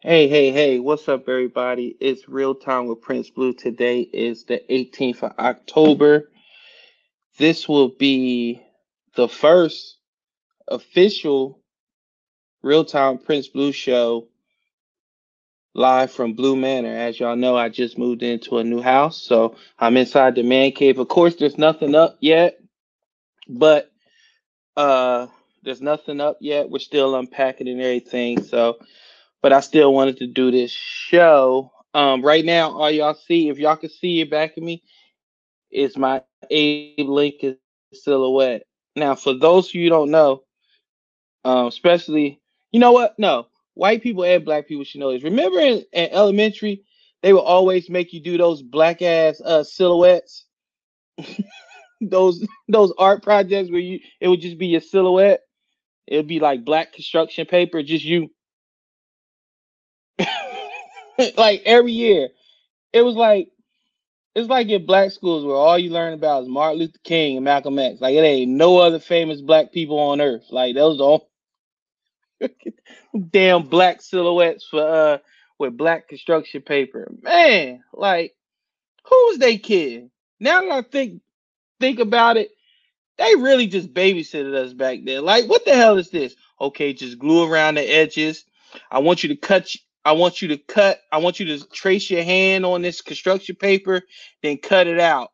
Hey, hey, hey, what's up, everybody? It's Real Time with Prince Blue. Today is the 18th of October. This will be the first official Real Time Prince Blue show live from Blue Manor. As y'all know, I just moved into a new house, so I'm inside the man cave. Of course, there's nothing up yet, but uh, there's nothing up yet. We're still unpacking and everything, so but I still wanted to do this show. Um, right now, all y'all see, if y'all can see it back of me, is my Abe Lincoln silhouette. Now, for those of you don't know, um, especially, you know what? No, white people and black people should know this. Remember in, in elementary, they would always make you do those black ass uh, silhouettes, those those art projects where you it would just be your silhouette. It would be like black construction paper, just you like every year. It was like it's like in black schools where all you learn about is Martin Luther King and Malcolm X. Like it ain't no other famous black people on earth. Like those all damn black silhouettes for uh with black construction paper. Man, like who was they kidding? Now that I think think about it, they really just babysitted us back then. Like, what the hell is this? Okay, just glue around the edges. I want you to cut I want you to cut, I want you to trace your hand on this construction paper, then cut it out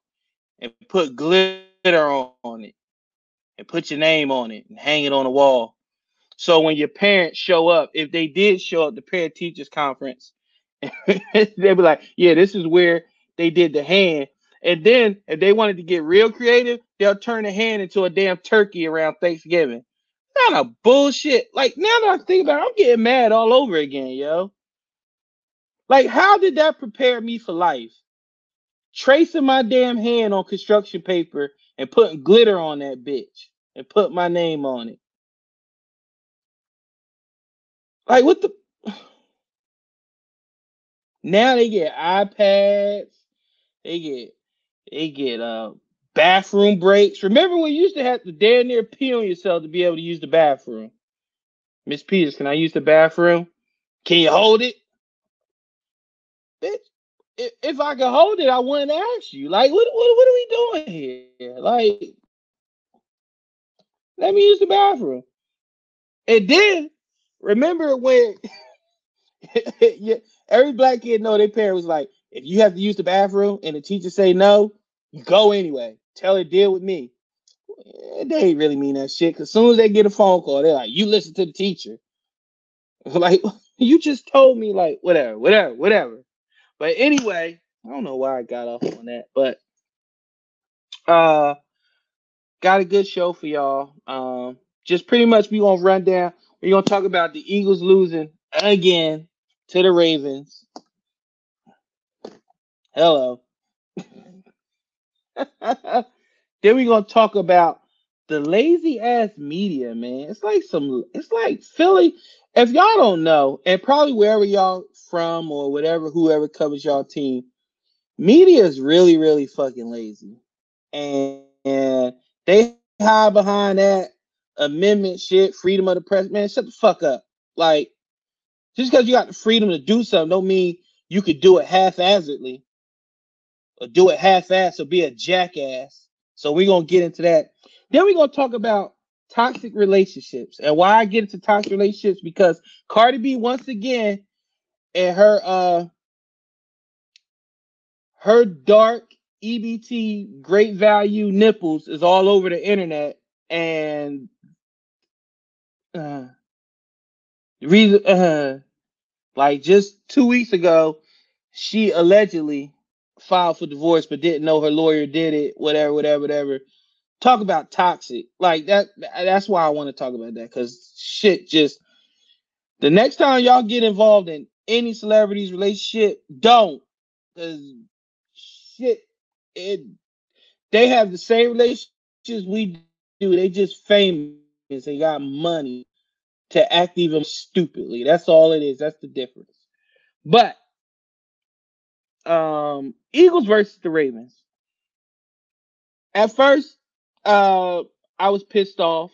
and put glitter on it and put your name on it and hang it on the wall. So when your parents show up, if they did show up the parent teachers conference, they'd be like, yeah, this is where they did the hand. And then if they wanted to get real creative, they'll turn the hand into a damn turkey around Thanksgiving. Not a bullshit. Like now that I think about it, I'm getting mad all over again, yo. Like, how did that prepare me for life? Tracing my damn hand on construction paper and putting glitter on that bitch and put my name on it. Like, what the? Now they get iPads. They get they get uh bathroom breaks. Remember when you used to have to damn near pee on yourself to be able to use the bathroom? Miss Peters, can I use the bathroom? Can you hold it? bitch, if, if I could hold it, I wouldn't ask you. Like, what, what, what are we doing here? Like, let me use the bathroom. And then remember when yeah, every black kid know their parent was like, if you have to use the bathroom and the teacher say no, you go anyway. Tell her deal with me. They ain't really mean that shit. Cause as soon as they get a phone call, they're like, you listen to the teacher. Like, you just told me, like, whatever, whatever, whatever. But anyway, I don't know why I got off on that, but uh got a good show for y'all. Um just pretty much we gonna run down. We're gonna talk about the Eagles losing again to the Ravens. Hello. then we're gonna talk about the lazy ass media, man. It's like some it's like Philly. If y'all don't know, and probably wherever y'all from or whatever, whoever covers y'all team, media is really, really fucking lazy. And, and they hide behind that amendment shit, freedom of the press. Man, shut the fuck up. Like, just because you got the freedom to do something don't mean you could do it half-assedly or do it half-assed or be a jackass. So we're gonna get into that. Then we're gonna talk about toxic relationships and why I get into toxic relationships because Cardi B once again and her uh her dark EBT great value nipples is all over the internet and uh the reason uh like just two weeks ago she allegedly filed for divorce but didn't know her lawyer did it whatever whatever whatever talk about toxic like that that's why i want to talk about that because shit just the next time y'all get involved in any celebrity's relationship, don't. Cause shit, it they have the same relationships we do. They just famous. They got money to act even stupidly. That's all it is. That's the difference. But um Eagles versus the Ravens. At first, uh I was pissed off.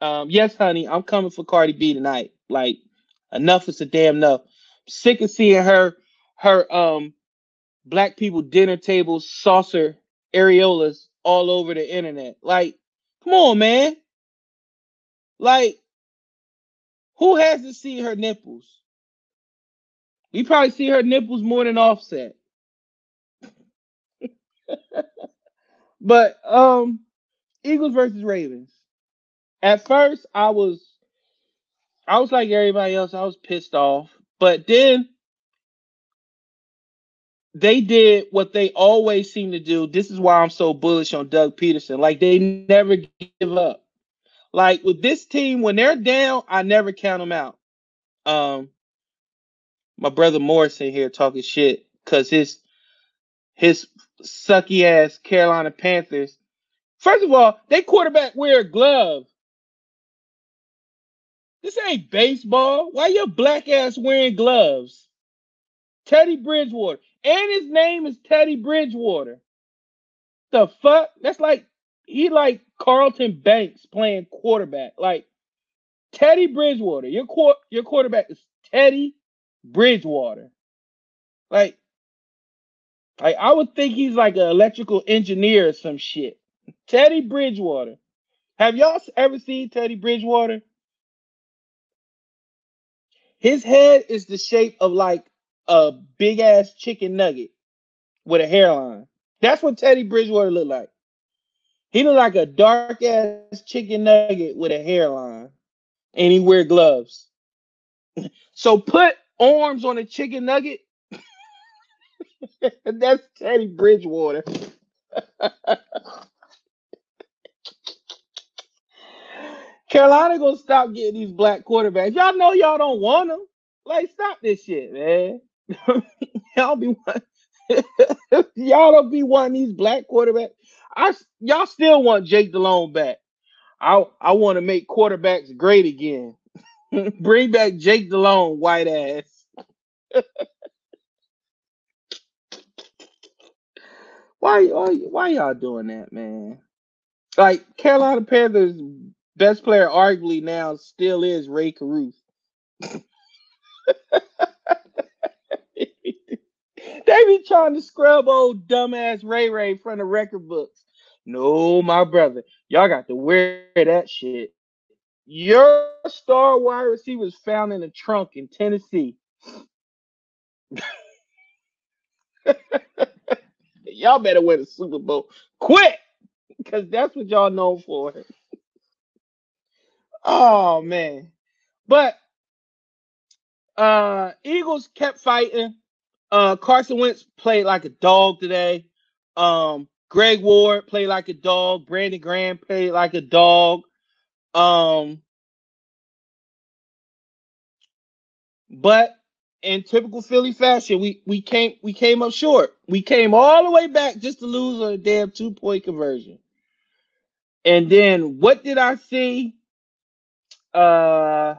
Um, yes, honey, I'm coming for Cardi B tonight. Like, enough is a damn enough. Sick of seeing her her um black people dinner tables saucer areolas all over the internet. Like, come on, man. Like, who hasn't seen her nipples? You probably see her nipples more than Offset. but um Eagles versus Ravens. At first I was I was like everybody else, I was pissed off. But then they did what they always seem to do. This is why I'm so bullish on Doug Pederson. Like they never give up. Like with this team, when they're down, I never count them out. Um, my brother Morrison here talking shit because his his sucky ass Carolina Panthers. First of all, they quarterback wear a glove. This ain't baseball. Why your black ass wearing gloves? Teddy Bridgewater. And his name is Teddy Bridgewater. The fuck? That's like he like Carlton Banks playing quarterback. Like Teddy Bridgewater. Your quar- your quarterback is Teddy Bridgewater. Like, like I would think he's like an electrical engineer or some shit. Teddy Bridgewater. Have y'all ever seen Teddy Bridgewater? His head is the shape of like a big ass chicken nugget with a hairline. That's what Teddy Bridgewater looked like. He looked like a dark ass chicken nugget with a hairline, and he wear gloves. so put arms on a chicken nugget. That's Teddy Bridgewater. Carolina gonna stop getting these black quarterbacks. Y'all know y'all don't want them. Like, stop this shit, man. y'all be y'all don't be wanting these black quarterbacks. I y'all still want Jake Delhomme back. I I want to make quarterbacks great again. Bring back Jake Delhomme, white ass. Why, why why y'all doing that, man? Like Carolina Panthers best player arguably now still is Rae Carruth. they be trying to scrub old dumbass Ray Ray from the record books. No, my brother, y'all got to wear that shit. Your star wide receiver was found in a trunk in Tennessee. y'all better win the Super Bowl quick, because that's what y'all known for. oh man, but uh Eagles kept fighting. Uh, Carson Wentz played like a dog today. Um, Greg Ward played like a dog. Brandon Graham played like a dog. Um, but in typical Philly fashion, we we came we came up short. We came all the way back just to lose on a damn two point conversion. And then what did I see? Uh,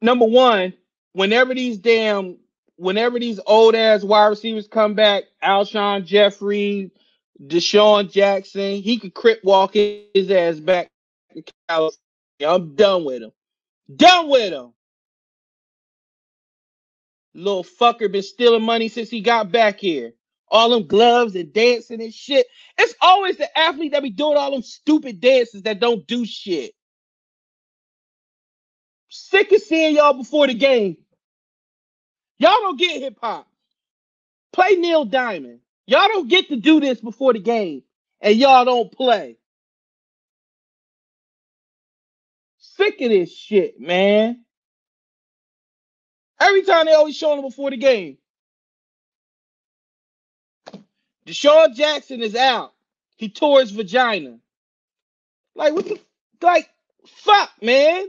number one, whenever these damn, whenever these old ass wide receivers come back, Alshon Jeffery, DeSean Jackson, he could crip walk his ass back to California. I'm done with him. Done with him. Little fucker been stealing money since he got back here. All them gloves and dancing and shit. It's always the athlete that be doing all them stupid dances that don't do shit. Sick of seeing y'all before the game. Y'all don't get hip hop. Play Neil Diamond. Y'all don't get to do this before the game, and y'all don't play. Sick of this shit, man. Every time they always showing him before the game. DeSean Jackson is out. He tore his vagina. Like what the like fuck, man.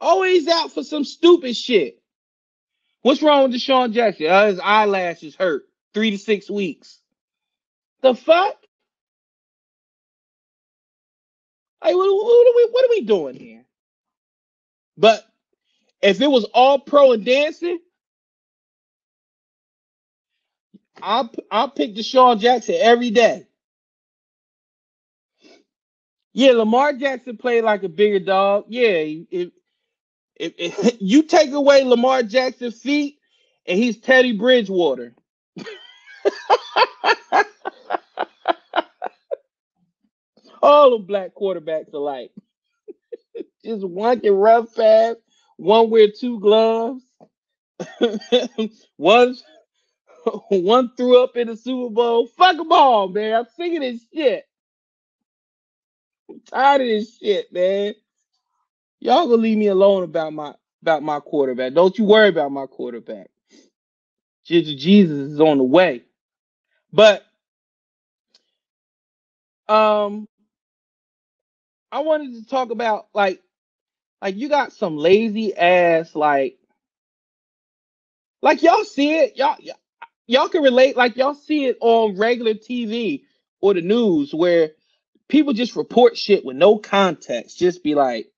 Always out for some stupid shit. What's wrong with DeSean Jackson? Uh, his eyelashes hurt. Three to six weeks. The fuck? Hey, what, what, are we, what are we doing here? But if it was all pro and dancing, I'll I'll pick DeSean Jackson every day. Yeah, Lamar Jackson played like a bigger dog. Yeah, if, if, if you take away Lamar Jackson's feet, and he's Teddy Bridgewater. All the black quarterbacks alike. Just one can run fast, one wear two gloves, one one threw up in the Super Bowl. Fuck them all, man. I'm sick of this shit. I'm tired of this shit, man. Y'all gonna leave me alone about my about my quarterback. Don't you worry about my quarterback. Jesus is on the way. But um I wanted to talk about like like you got some lazy ass like like y'all see it? Y'all y'all can relate like y'all see it on regular TV or the news where people just report shit with no context just be like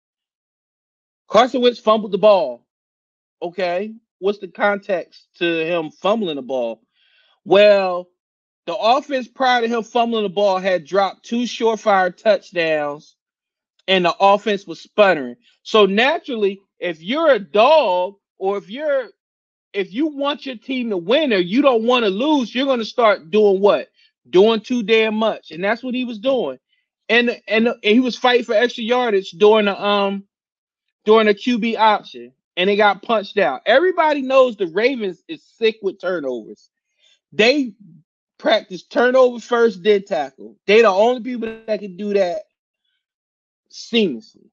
Carson Wentz fumbled the ball okay? What's the context to him fumbling the ball? Well the offense prior to him fumbling the ball had dropped two surefire touchdowns and the offense was sputtering. So naturally, if you're a dog or if you're if you want your team to win or you don't want to lose, you're going to start doing what? Doing too damn much. And that's what he was doing. And and, and he was fighting for extra yardage during the um during the QB option and it got punched out. Everybody knows the Ravens is sick with turnovers. They practice turnover first, then tackle. They the only people that can do that seamlessly.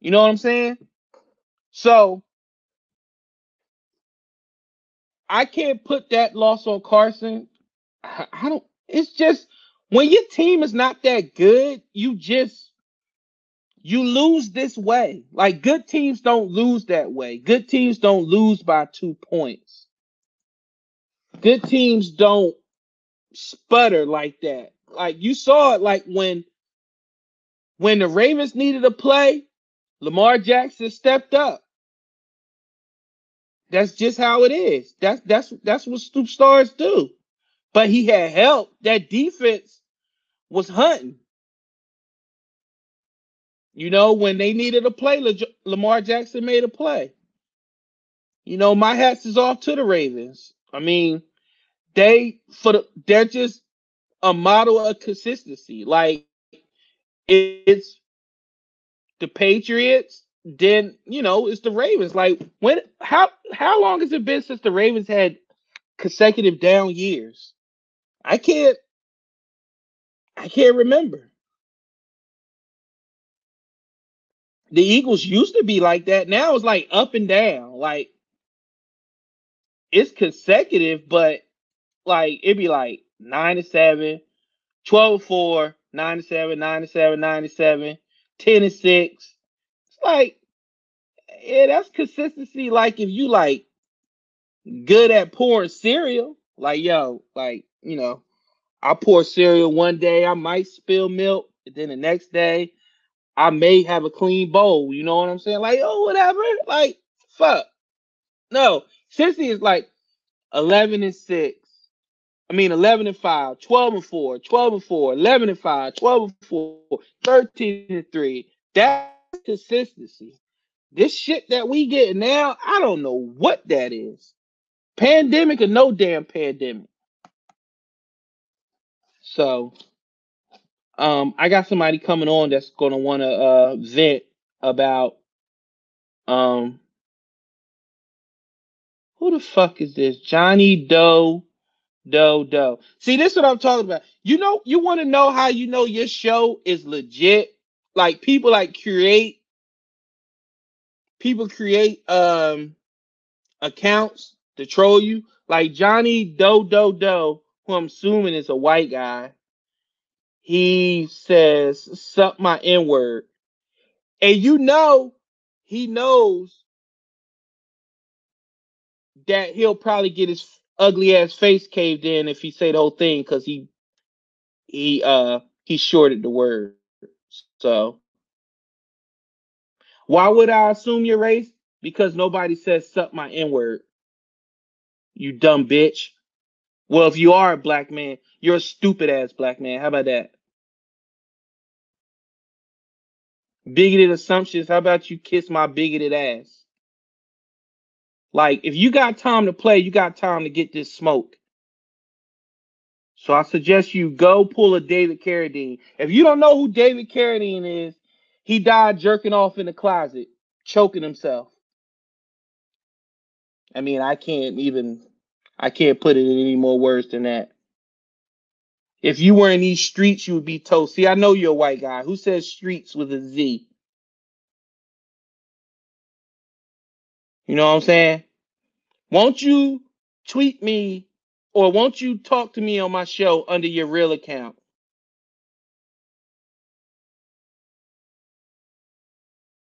You know what I'm saying? So I can't put that loss on Carson. I, I don't. It's just when your team is not that good, you just you lose this way. Like good teams don't lose that way. Good teams don't lose by two points. Good teams don't sputter like that. Like you saw it like when when the Ravens needed a play, Lamar Jackson stepped up. That's just how it is. That's that's that's what stars do. But he had help. That defense was hunting. You know, when they needed a play, Lamar Jackson made a play. You know, my hats is off to the Ravens. I mean, they for the they're just a model of consistency. Like it's the Patriots, then you know it's the Ravens. Like when how how long has it been since the Ravens had consecutive down years? I can't I can't remember. The Eagles used to be like that. Now it's like up and down. Like it's consecutive, but like it'd be like nine to seven, 12 4, 97, 97, 97, 10 and 6. It's like, yeah, that's consistency. Like if you like good at pouring cereal, like yo, like, you know, I pour cereal one day, I might spill milk, and then the next day I may have a clean bowl. You know what I'm saying? Like, oh, whatever. Like, fuck. No, Cincy is like 11 and 6, I mean, 11 and 5, 12 and 4, 12 and 4, 11 and 5, 12 and 4, 13 and 3. That's consistency. This shit that we get now, I don't know what that is. Pandemic or no damn pandemic. So, um, I got somebody coming on that's gonna want to uh vent about um who the fuck is this Johnny Doe Doe Doe. See, this is what I'm talking about. You know, you want to know how you know your show is legit. Like people like create, people create um accounts to troll you. Like Johnny Doe Doe Doe, who I'm assuming is a white guy. He says, "Suck my N word," and you know he knows that he'll probably get his ugly ass face caved in if he say the whole thing because he he uh he shorted the word. So why would I assume your race? Because nobody says suck my N word. You dumb bitch. Well, if you are a black man, you're a stupid ass black man. How about that? bigoted assumptions. How about you kiss my bigoted ass? Like, if you got time to play, you got time to get this smoke. So I suggest you go pull a David Carradine. If you don't know who David Carradine is, he died jerking off in the closet, choking himself. I mean, I can't even I can't put it in any more words than that. If you were in these streets, you would be toast. See, I know you're a white guy. Who says streets with a Z? You know what I'm saying? Won't you tweet me or won't you talk to me on my show under your real account?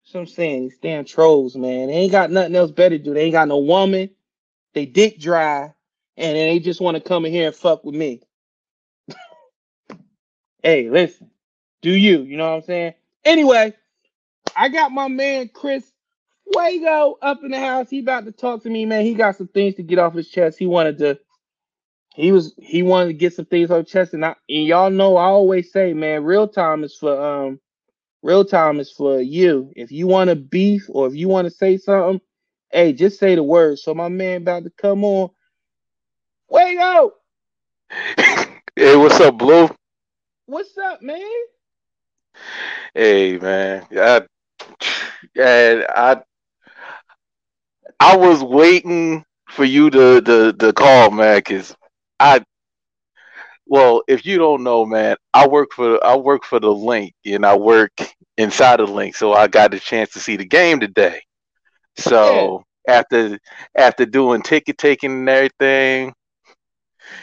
So I'm saying these damn trolls, man. They ain't got nothing else better to do. They ain't got no woman. They dick dry, and they just want to come in here and fuck with me. hey, listen, do you? You know what I'm saying? Anyway, I got my man Chris Fuego up in the house. He about to talk to me, man. He got some things to get off his chest. He wanted to. He was he wanted to get some things off his chest, and I and y'all know I always say, man, real time is for um Real time is for you. If you want to beef or if you want to say something, hey, just say the word. So my man about to come on. Fuego. hey, what's up, Blue? What's up, man? Hey, man. I, and I, I was waiting for you to to, to call, man, because I well, if you don't know, man, I work for I work for the Linc and I work inside of the Linc, so I got a chance to see the game today. So yeah. after after doing ticket taking and everything,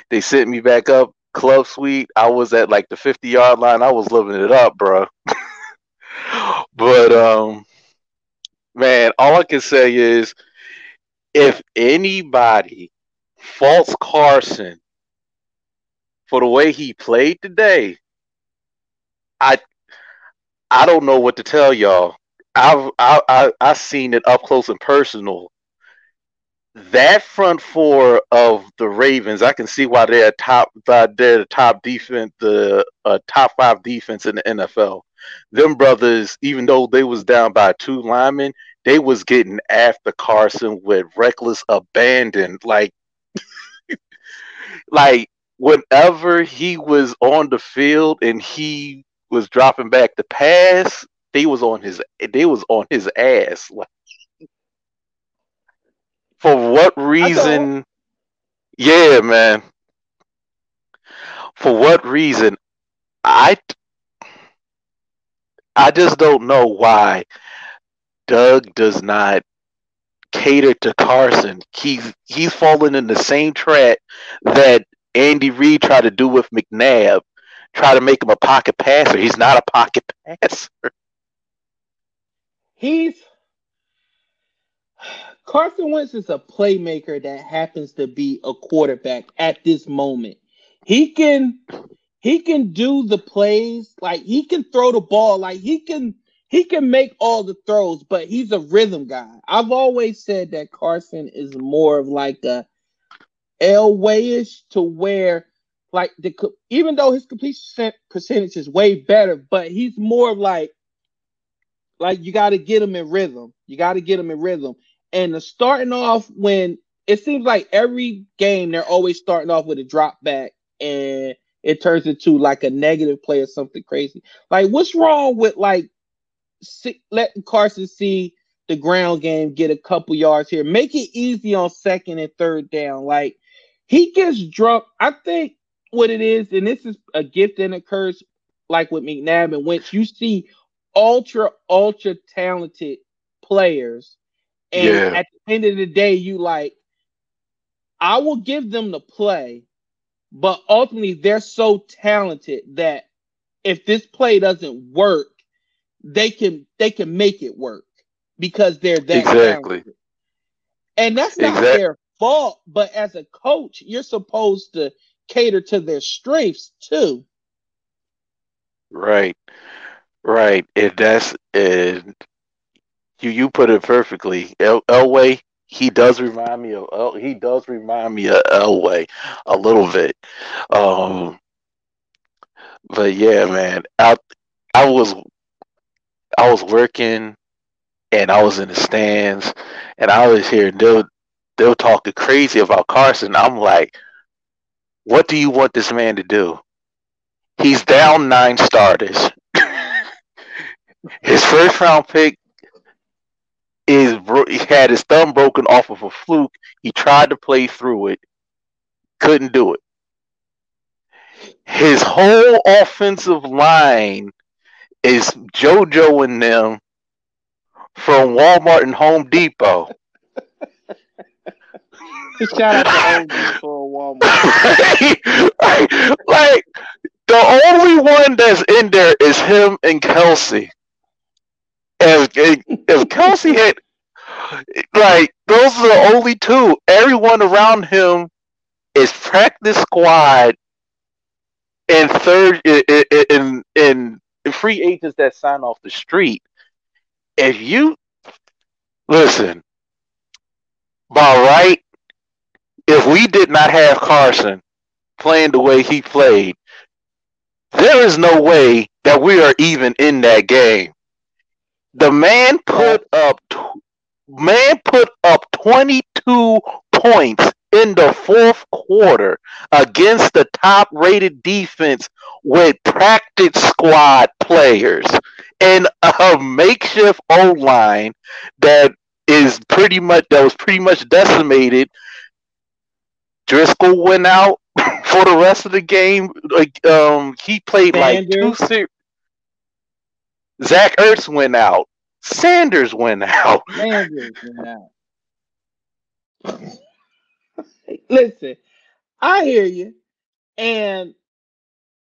they sent me back up club suite. I was at like the 50 yard line. I was living it up, bro. but um man, all I can say is if anybody faults Carson for the way he played today, I I don't know what to tell y'all. I've I, I I seen it up close and personal. That front four of the Ravens, I can see why they're top. They're the top defense, the uh, top five defense in the NFL. Them brothers, even though they was down by two linemen, they was getting after Carson with reckless abandon. Like, like whenever he was on the field and he was dropping back the pass, they was on his they was on his ass. Like, for what reason? Yeah, man. For what reason? I I just don't know why Doug does not cater to Carson. He's he's fallen in the same trap that Andy Reid tried to do with McNabb, try to make him a pocket passer. He's not a pocket passer. He's Carson Wentz is a playmaker that happens to be a quarterback at this moment. He can he can do the plays, like he can throw the ball, like he can he can make all the throws, but he's a rhythm guy. I've always said that Carson is more of like a Elwayish to where like the even though his completion percentage is way better, but he's more of like like you got to get him in rhythm. You got to get him in rhythm. And the starting off when it seems like every game they're always starting off with a drop back and it turns into like a negative play or something crazy. Like what's wrong with like see, letting Carson see the ground game get a couple yards here. Make it easy on second and third down. Like he gets drunk. I think what it is, and this is a gift and a curse, like with McNabb and Wentz, you see ultra, ultra talented players. And yeah. at the end of the day, you like, I will give them the play, but ultimately they're so talented that if this play doesn't work, they can they can make it work because they're that exactly. Talented. And that's not exactly. their fault, but as a coach, you're supposed to cater to their strengths too. Right, right. And that's and you you put it perfectly. El- Elway, he does remind me of El- he does remind me of Elway a little bit. Um, but yeah, man, I I was I was working and I was in the stands and I was hearing they'll they'll talk crazy about Carson. I'm like, what do you want this man to do? He's down nine starters. his first round pick is he had his thumb broken off of a fluke. He tried to play through it, couldn't do it. His whole offensive line is JoJo and them from Walmart and Home Depot. Shout out to Home Depot Walmart. like, like the only one that's in there is him and Kelce. If if Kelce had like those are the only two. Everyone around him is practice squad and third in in, in free agents that sign off the street. If you listen, by right, if we did not have Carson playing the way he played, there is no way that we are even in that game. The man put up man put up 22 points in the fourth quarter against the top rated defense with practice squad players and a makeshift O line that is pretty much that was pretty much decimated. Driscoll went out for the rest of the game. Like um, he played Sanders. like two series. Zach Ertz went out. Sanders went out. Sanders went out. Listen, I hear you. And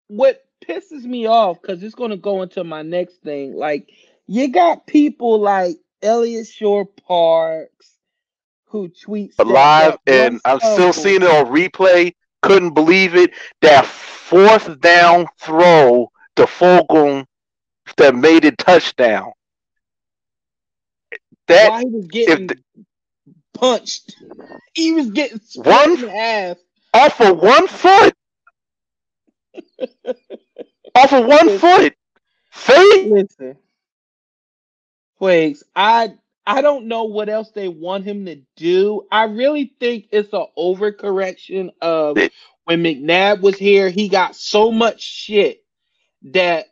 what pisses me off, because it's going to go into my next thing, like, you got people like Eliot Shorr-Parks who tweets live, and I'm still seeing it on replay. Couldn't believe it. That fourth down throw to Fulgham that made it touchdown. That Why he was getting the, punched. He was getting one half off of one foot. off of one foot. Fake. Listen, wait. I I don't know what else they want him to do. I really think it's an overcorrection of when McNabb was here. He got so much shit that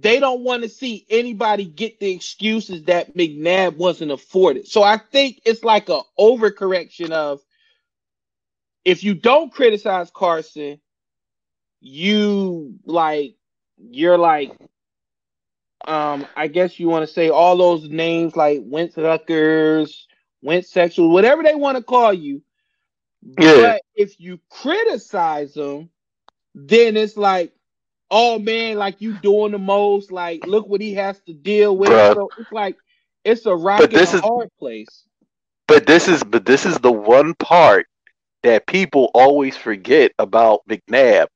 they don't want to see anybody get the excuses that McNabb wasn't afforded. So I think it's like a overcorrection of if you don't criticize Carson, you like you're like um I guess you want to say all those names like Wentz Huckers, Wentz sexual, whatever they want to call you. Yeah. But if you criticize them, then it's like oh man, like you doing the most. Like, look what he has to deal with. Bruh. So it's like it's a rock but this is, hard place. But this is but this is the one part that people always forget about McNabb.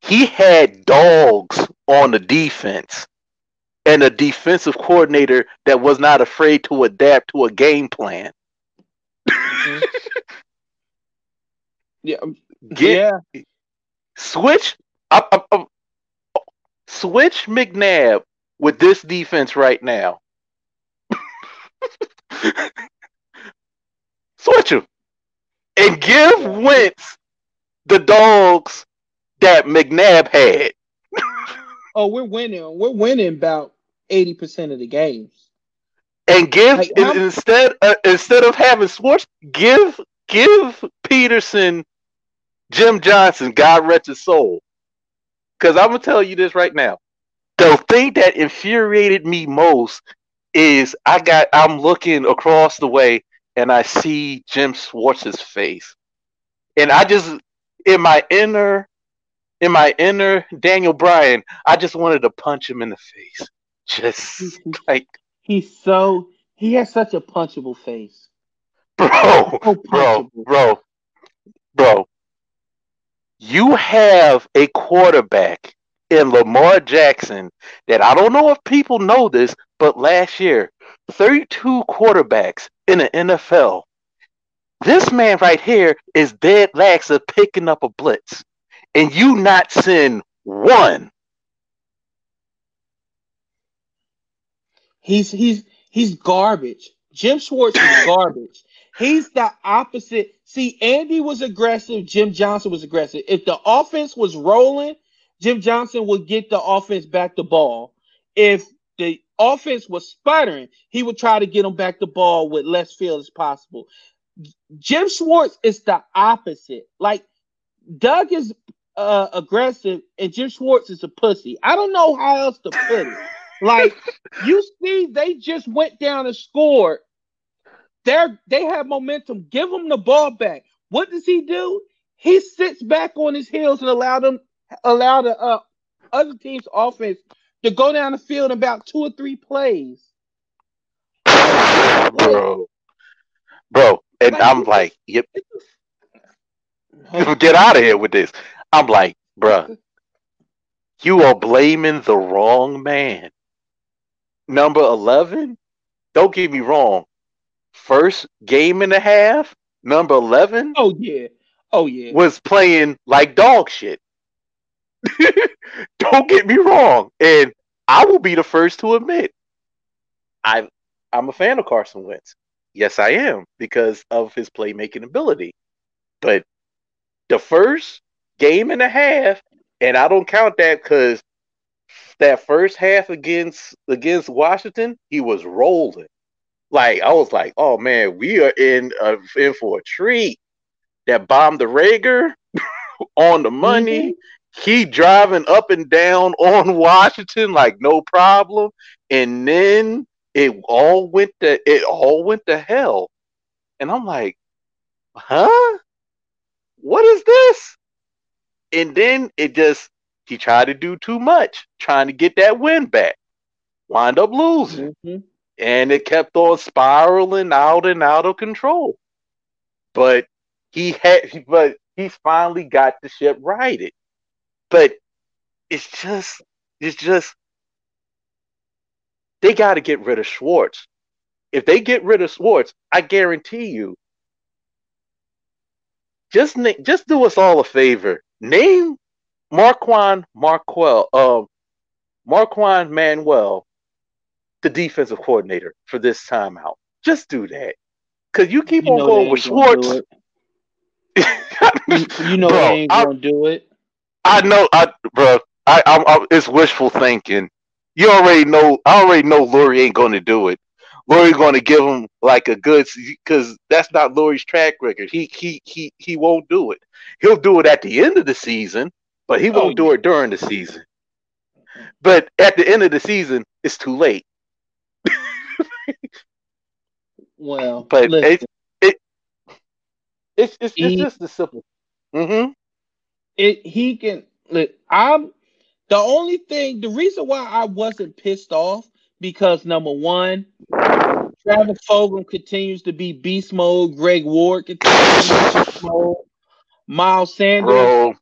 He had dogs on the defense and a defensive coordinator that was not afraid to adapt to a game plan. Mm-hmm. yeah. Get, yeah. Switch I, I, I, switch McNabb with this defense right now. switch him and give Wentz the dogs that McNabb had. oh, we're winning. We're winning about eighty percent of the games. And give like, instead uh, instead of having Schwartz, give give Pederson, Jim Johnson, God rest his soul, because I'm gonna tell you this right now. The thing that infuriated me most is I got I'm looking across the way and I see Jim Schwartz's face. And I just in my inner in my inner Daniel Bryan, I just wanted to punch him in the face. Just like he's so he has such a punchable face. Bro, so bro, bro, bro you have a quarterback in Lamar Jackson that I don't know if people know this, but last year, 32 quarterbacks in the NFL. This man right here is dead lax of picking up a blitz, and you not send one. He's he's he's garbage. Jim Schwartz is garbage. He's the opposite. See, Andy was aggressive. Jim Johnson was aggressive. If the offense was rolling, Jim Johnson would get the offense back the ball. If the offense was sputtering, he would try to get them back the ball with less field as possible. Jim Schwartz is the opposite. Like Doug is uh, aggressive and Jim Schwartz is a pussy. I don't know how else to put it. Like you see, they just went down and scored. They're they have momentum. Give them the ball back. What does he do? He sits back on his heels and allow them allow the uh, other team's offense to go down the field about two or three plays. Bro, bro, and like, I'm like, yep. Get out of here with this. I'm like, bruh, you are blaming the wrong man. Number 11, don't get me wrong. First game and a half, number 11. Oh, yeah. Oh, yeah. Was playing like dog shit. don't get me wrong. And I will be the first to admit I I'm a fan of Carson Wentz. Yes, I am because of his playmaking ability. But the first game and a half, and I don't count that because that first half against against Washington, he was rolling. Like I was like, oh man, we are in uh, in for a treat. That bombed the Reagor on the money. Mm-hmm. He driving up and down on Washington like no problem, and then it all went to it all went to hell. And I'm like, huh? What is this? And then it just he tried to do too much, trying to get that win back. Wind up losing. Mm-hmm. And it kept on spiraling out and out of control. But he had but he finally got the ship righted. But it's just it's just they got to get rid of Schwartz. If they get rid of Schwartz, I guarantee you, just just do us all a favor. Name Marquand Marquel, uh, Marquand Manuel, the defensive coordinator for this timeout. Just do that, because you keep you on going with Schwartz. you, you, know bro, they ain't gonna do it. I know, I bro. I, I, I, it's wishful thinking you already know. I already know Lurie ain't going to do it. Lurie going to give him like a good because that's not Lurie's track record. He he he he won't do it. He'll do it at the end of the season, but he oh, won't oh, do it during the season. But at the end of the season, it's too late. well, but it, it, it's it's, he, it's just the simple. Mm-hmm. It he can. Look, I'm the only thing, the reason why I wasn't pissed off, because number one, Travis Fulgham continues to be beast mode. Greg Ward continues to be beast mode. Miles Sanders, Bro.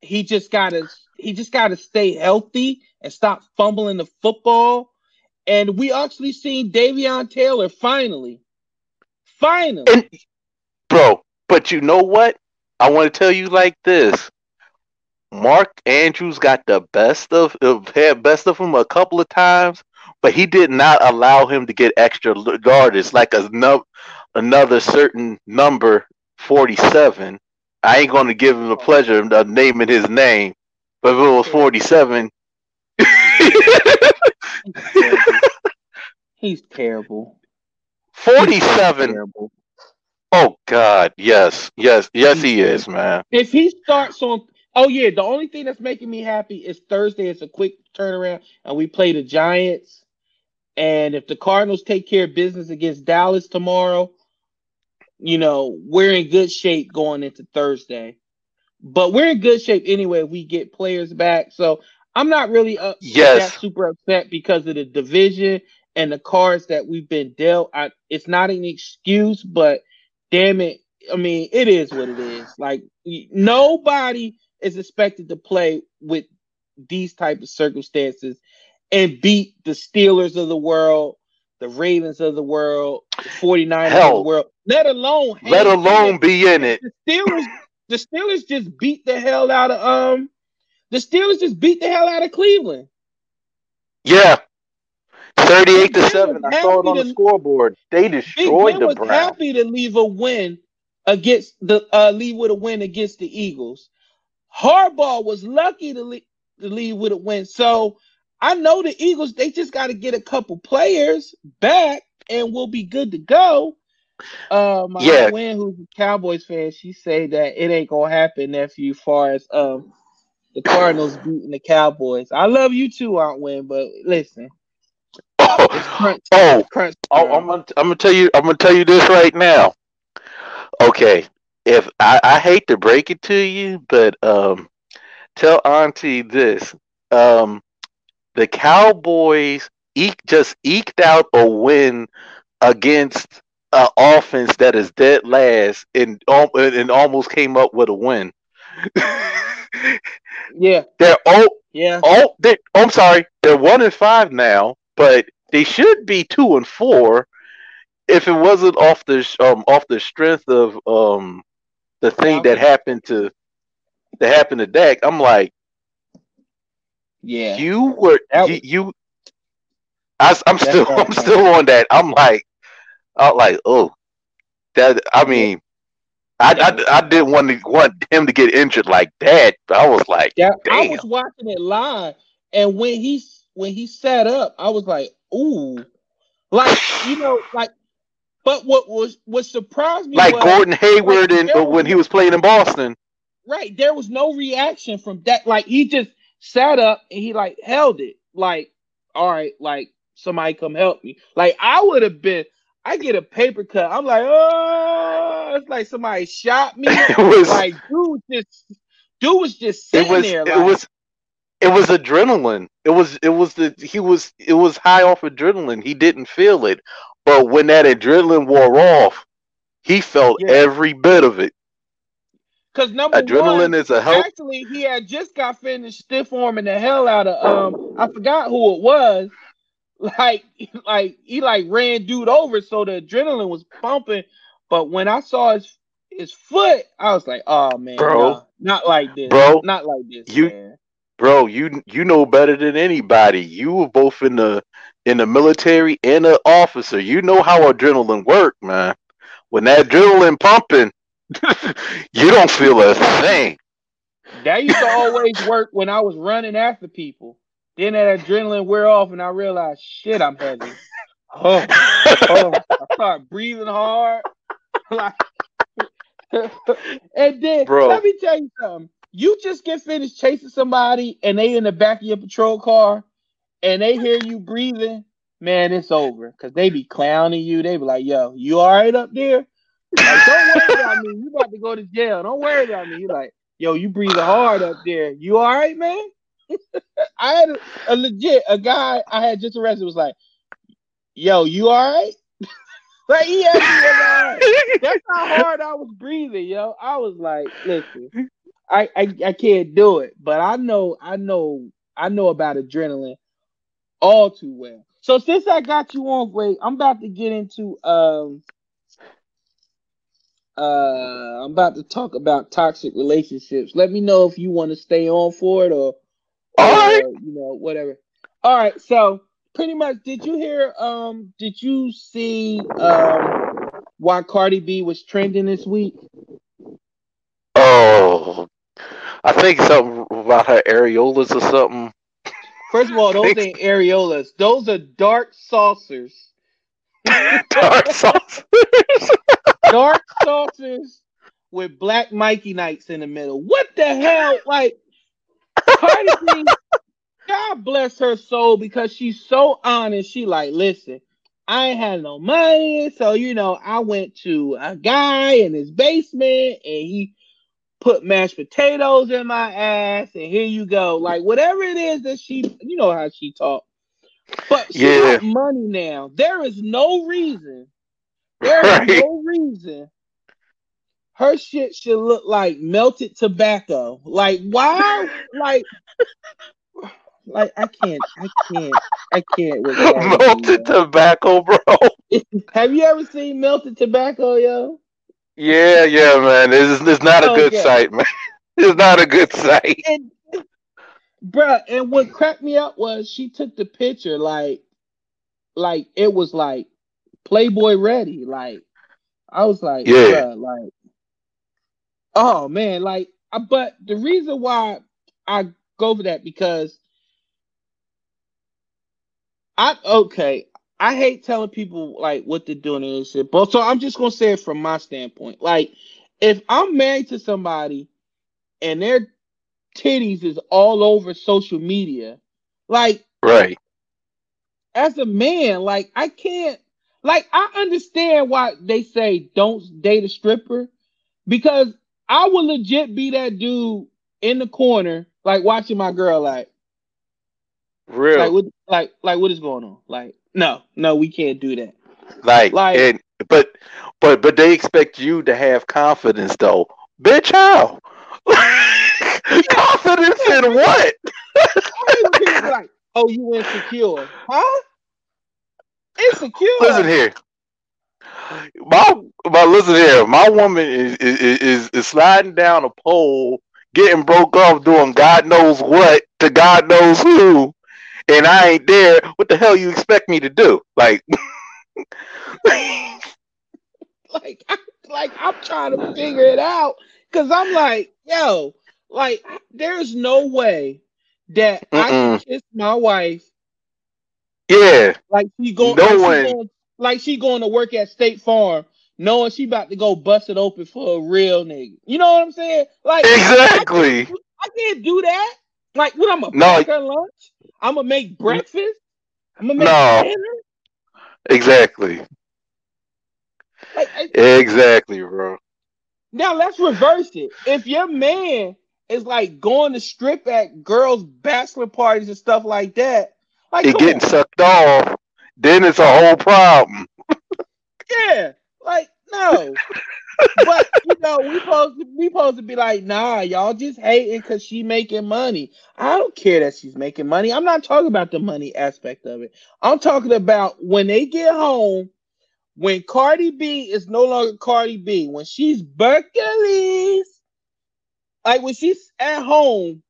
he just gotta he just gotta stay healthy and stop fumbling the football. And we actually seen Davion Taylor finally. Finally. And, bro, but you know what? I want to tell you like this. Mark Andrews got the best of had best of him a couple of times, but he did not allow him to get extra yardage like a no, another certain number forty seven. I ain't going to give him the pleasure of naming his name, but if it was forty seven. He's terrible. Forty seven. Oh God, yes, yes, yes, he is, man. If he starts on Oh yeah, the only thing that's making me happy is Thursday. It's a quick turnaround, and we play the Giants. And if the Cardinals take care of business against Dallas tomorrow, you know we're in good shape going into Thursday. But we're in good shape anyway. We get players back, so I'm not really up, yes. super upset because of the division and the cards that we've been dealt. I, it's not an excuse, but damn it, I mean, it is what it is. Like nobody is expected to play with these type of circumstances and beat the Steelers of the world, the Ravens of the world, the 49ers Hell, of the world, let alone let alone be in it. The Steelers, the Steelers just beat the hell out of um the Steelers just beat the hell out of Cleveland. Yeah. 38 to 7. I saw it on the scoreboard. They destroyed the Browns. was Browns. happy to leave a win against the uh leave with a win against the Eagles. Harbaugh was lucky to leave, to leave with a win. So I know the Eagles, they just got to get a couple players back and we'll be good to go. Uh, my Yeah. win, who's a Cowboys fan, she say that it ain't gonna happen, nephew. Far as um the Cardinals beating the Cowboys, I love you too, Aunt Win, but listen, it's crunch, Oh, crunch. Oh. I'm gonna, I'm gonna tell you, I'm gonna tell you this right now. Okay, if I, I hate to break it to you, but um, tell Auntie this: um, the Cowboys eke, just eked out a win against an offense that is dead last, and and almost came up with a win. Yeah, They're oh yeah. oh they I'm sorry, they're one and five now, but they should be two and four if it wasn't off the um off the strength of um the thing that happened to that happened to Dak. I'm like, Yeah. you were That you, you I, am still I'm still on that. I'm like, I'm like, oh, that. I mean, I, I, I didn't want to want him to get injured like that. But I was like, Yeah, I was watching it live, and when he when he sat up, I was like, "Ooh!" Like you know, like. But what was what surprised me like was Gordon Hayward like, and when he was playing in Boston. right there was no reaction from that. Like he just sat up and he like held it. Like, all right, like somebody come help me. Like I would have been. I get a paper cut. I'm like, oh, it's like somebody shot me. It was like dude just dude was just it sitting was there. it Like, was it was adrenaline. It was it was the he was it was high off adrenaline. He didn't feel it, but when that adrenaline wore off, he felt Yeah. every bit of it. Because number Adrenaline one, is a help. actually, he had just got finished stiff arming the hell out of um, I forgot who it was. Like, like he like ran dude over, so the adrenaline was pumping. But when I saw his his foot, I was like, oh man, Bro. nah, not like this, Bro, not like this, you- man. Bro, you you know better than anybody. You were both in the in the military and an officer. You know how adrenaline work, man. When that adrenaline pumping, you don't feel a thing. That used to always work when I was running after people. Then that adrenaline wear off, and I realized, shit, I'm heavy. Oh, oh, I start breathing hard. like, and then Bro. let me tell you something. You just get finished chasing somebody and they in the back of your patrol car and they hear you breathing, man, it's over. Cause they be clowning you. They be like, yo, you all right up there? Like, don't worry about me. You about to go to jail. Don't worry about me. You like, yo, you breathing hard up there. You all right, man? I had a, a legit a guy I had just arrested was like, yo, you all right? like he me. That's how hard I was breathing, yo. I was like, listen, I, I I can't do it, but I know, I know, I know about adrenaline all too well. So since I got you on, wait, I'm about to get into um uh I'm about to talk about toxic relationships. Let me know if you want to stay on for it or All right. you know, whatever. All right, so pretty much did you hear um did you see um why Cardi B was trending this week? Oh, I think something about her areolas or something. First of all, those ain't areolas. Those are dark saucers. Dark saucers. Dark saucers with black Mikey Knights in the middle. What the hell? Like Cardi B, God bless her soul because she's so honest. She like, listen, I ain't had no money, so you know, I went to a guy in his basement and he put mashed potatoes in my ass, and here you go. Like whatever it is that she, you know how she talk. But she Yeah. got money now. There is no reason. There is Right. no reason. Her shit should look like melted tobacco. Like why? Like, like I can't, I can't, I can't. With Melted tobacco, bro. Have you ever seen melted tobacco, yo? Yeah, yeah, man. It's, it's not a good Okay. sight, man. It's not a good sight. and bruh, and what cracked me up was she took the picture like like it was like Playboy ready. Like I was like, Yeah. like, oh man, like, uh, but the reason why I go for that because I okay, I hate telling people like what to do and this shit, but so I'm just gonna say it from my standpoint. Like, if I'm married to somebody and their titties is all over social media, like Right. as a man, like I can't like I understand why they say don't date a stripper because I would legit be that dude in the corner, like watching my girl, like Real. like what like like what is going on? Like no, no, we can't do that. Like, Like- and but but but they expect you to have confidence though. Bitch how? confidence in what? I hate when people be like, oh, you insecure, huh? Insecure. Listen here. My my listen here. My woman is is, is is sliding down a pole, getting broke off, doing God knows what to God knows who, and I ain't there. What the hell you expect me to do? Like, like like I'm trying to figure it out because I'm like, yo, like there's no way that I can kiss my wife yeah, like she going, No like, she going like she going to work at State Farm, knowing she about to go bust it open for a real nigga. You know what I'm saying? Like exactly. I can't do that. Like what I'm gonna No. pack her lunch? I'm gonna make breakfast. I'm gonna make No. dinner. Exactly. Like I- Exactly, bro. Now let's reverse it. If your man is like going to strip at girls' bachelor parties and stuff like that, like It getting on. sucked off, then it's a whole problem. yeah, like no. but you know, we supposed to we supposed to be like, nah, y'all just hating because she making money. I don't care that she's making money. I'm not talking about the money aspect of it. I'm talking about when they get home, when Cardi B is no longer Cardi B, when she's Belcalis, like when she's at home,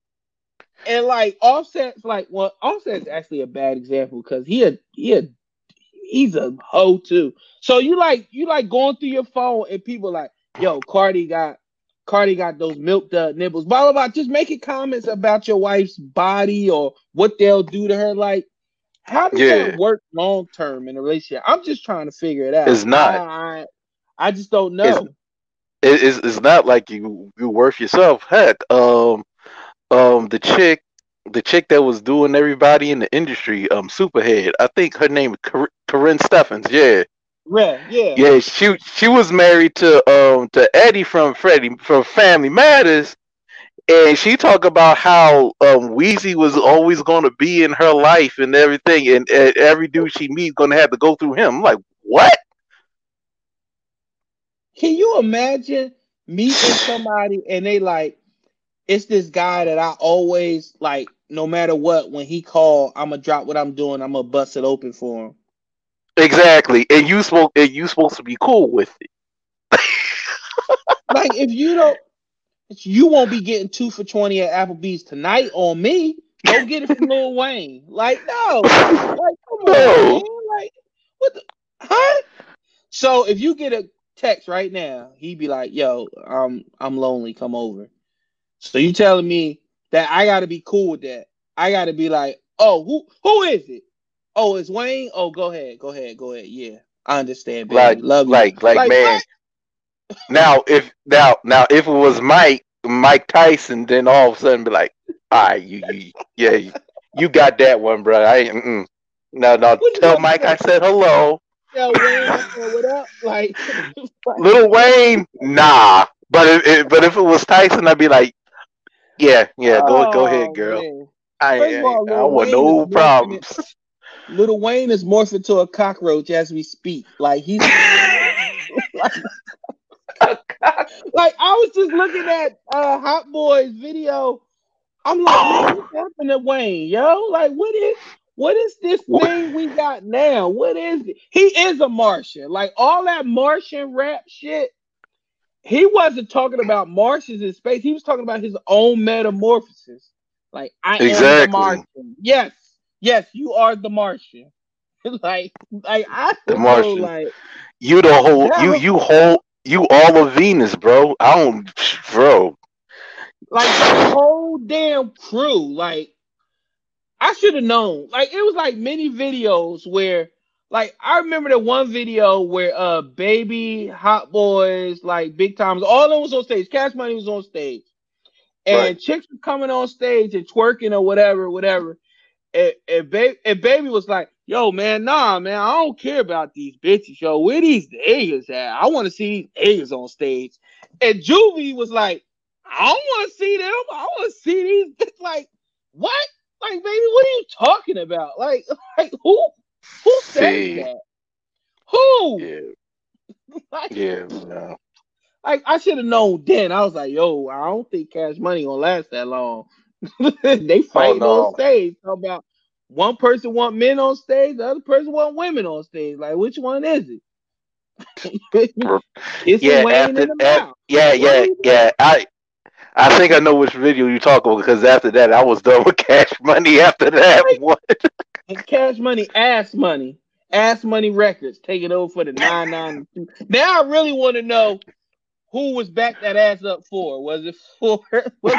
and like Offset's like, well, Offset's actually a bad example because he a he a he's a hoe too. So you like you like going through your phone and people like, yo, Cardi got Cardi got those milk dud nibbles, blah blah blah. Just making comments about your wife's body or what they'll do to her. Like, how does Yeah. that work long term in a relationship? I'm just trying to figure it out. It's not. I, I, I just don't know. It's- it's, it's not like you you worth yourself. Heck, um, um, the chick, the chick that was doing everybody in the industry, um, Superhead. I think her name is Cor- Karrine Steffans. Yeah, yeah, yeah. yeah. She she was married to um to Eddie from Freddie from Family Matters, and she talked about how um Weezy was always going to be in her life and everything, and, and every dude she meets going to have to go through him. I'm like, what? Can you imagine meeting somebody and they like, it's this guy that I always like, no matter what, when he call, I'm gonna drop what I'm doing, I'm gonna bust it open for him. Exactly, and you spoke, and you supposed to be cool with it. Like if you don't, you won't be getting two for twenty at Applebee's tonight on me. Go get it from Lil Wayne. Like no, like come on, No. man. Like what the huh? So if you get a text right now, he'd be like, "Yo, I'm I'm lonely. Come over." So you telling me that I got to be cool with that? I got to be like, "Oh, who who is it? Oh, it's Wayne. Oh, go ahead, go ahead, go ahead. Yeah, I understand, baby. Like, Love like, like, Like, man. what? Now, if now, now, if it was Mike, Mike Tyson, then all of a sudden be like, all right, you, you yeah, you, you got that one, bro. I ain't. Mm-mm. No, no. What Tell Mike? I said hello. Yo, Wayne, what up? Like, like Little Wayne, nah. But if, if but if it was Tyson, I'd be like, yeah, yeah, go go ahead, oh, girl. man. I, First of all, I want no problems. Little Wayne is morphing into a cockroach as we speak. Like he's like, like I was just looking at uh Hot Boys video. I'm like, man, what happened to Wayne, yo? Like, what is what is this thing we got now? What is it? He is a Martian. Like all that Martian rap shit. He wasn't talking about Martians in space. He was talking about his own metamorphosis. Like I am the Martian. Yes, yes, you are the Martian. like, like I The know, Martian. like You the whole you you whole you all of Venus, bro. I don't, bro. like the whole damn crew. Like I should have known. Like it was like many videos where like I remember the one video where uh baby hot boys like Big Tymers all of them was on stage. Cash money was on stage. And Right. chicks were coming on stage and twerking or whatever, whatever. And, and, ba- and baby was like, yo, man, nah, man, I don't care about these bitches, yo. Where these niggas at? I want to see these niggas on stage. And Juvie was like, I don't want to see them. I want to see these. Like, what? Like, baby, what are you talking about? Like, like who who said See. that? Who? Yeah, Like, yeah, no. like I should have known then. I was like, yo, I don't think cash money gonna last that long. they oh, fighting no. on stage. Talk about one person want men on stage, the other person want women on stage. Like, which one is it? Kissing Yeah, after that, yeah, yeah, yeah. I I think I know which video you talk about because after that I was done with Cash Money. After that, Right. what? Cash money, ass money, ass money records taking over for the nine nine. Now I really want to know who was back that ass up for. Was it for? Was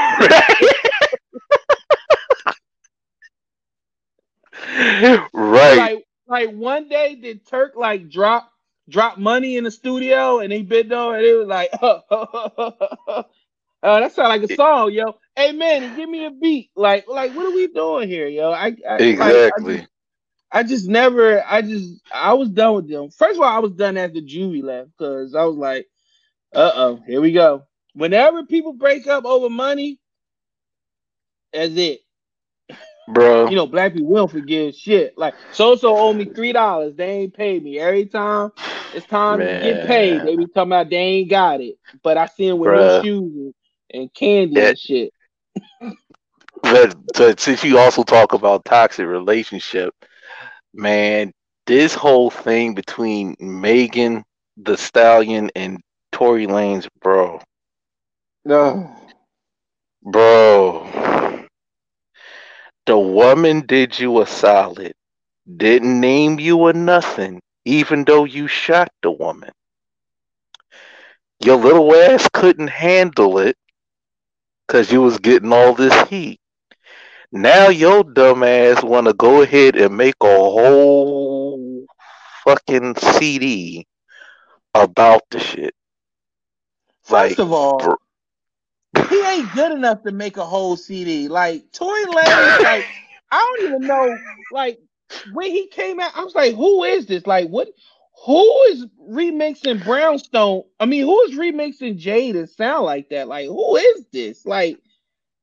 right. like like one day did Turk like drop drop money in the studio and he bent over and it was like oh, oh, oh, oh, that sound like a song, yo. Hey man, give me a beat. Like like what are we doing here, yo? I, I like, I Exactly. just- I just never, I just, I was done with them. First of all, I was done after Juvie left because I was like, uh oh, here we go. Whenever people break up over money, that's it. Bro. You know, black people won't forgive shit. Like, so so owe me three dollars. They ain't paid me. Every time it's time to get paid, they be talking about they ain't got it. But I see them with Bruh. no shoes and, and candy Yeah. and shit. but, but since you also talk about toxic relationship, man, this whole thing between Megan Thee Stallion and Tory Lanez, bro, No. bro, the woman did you a solid, didn't name you a nothing, even though you shot the woman. Your little ass couldn't handle it because you was getting all this heat. Now your dumb ass want to go ahead and make a whole fucking CD about the shit. Like, First of all, bro- he ain't good enough to make a whole CD. Like Tory Lanez, like I don't even know. Like when he came out, I was like, "Who is this? Like what? Who is remixing Brownstone? I mean, who is remixing Jade and sound like that? Like who is this? Like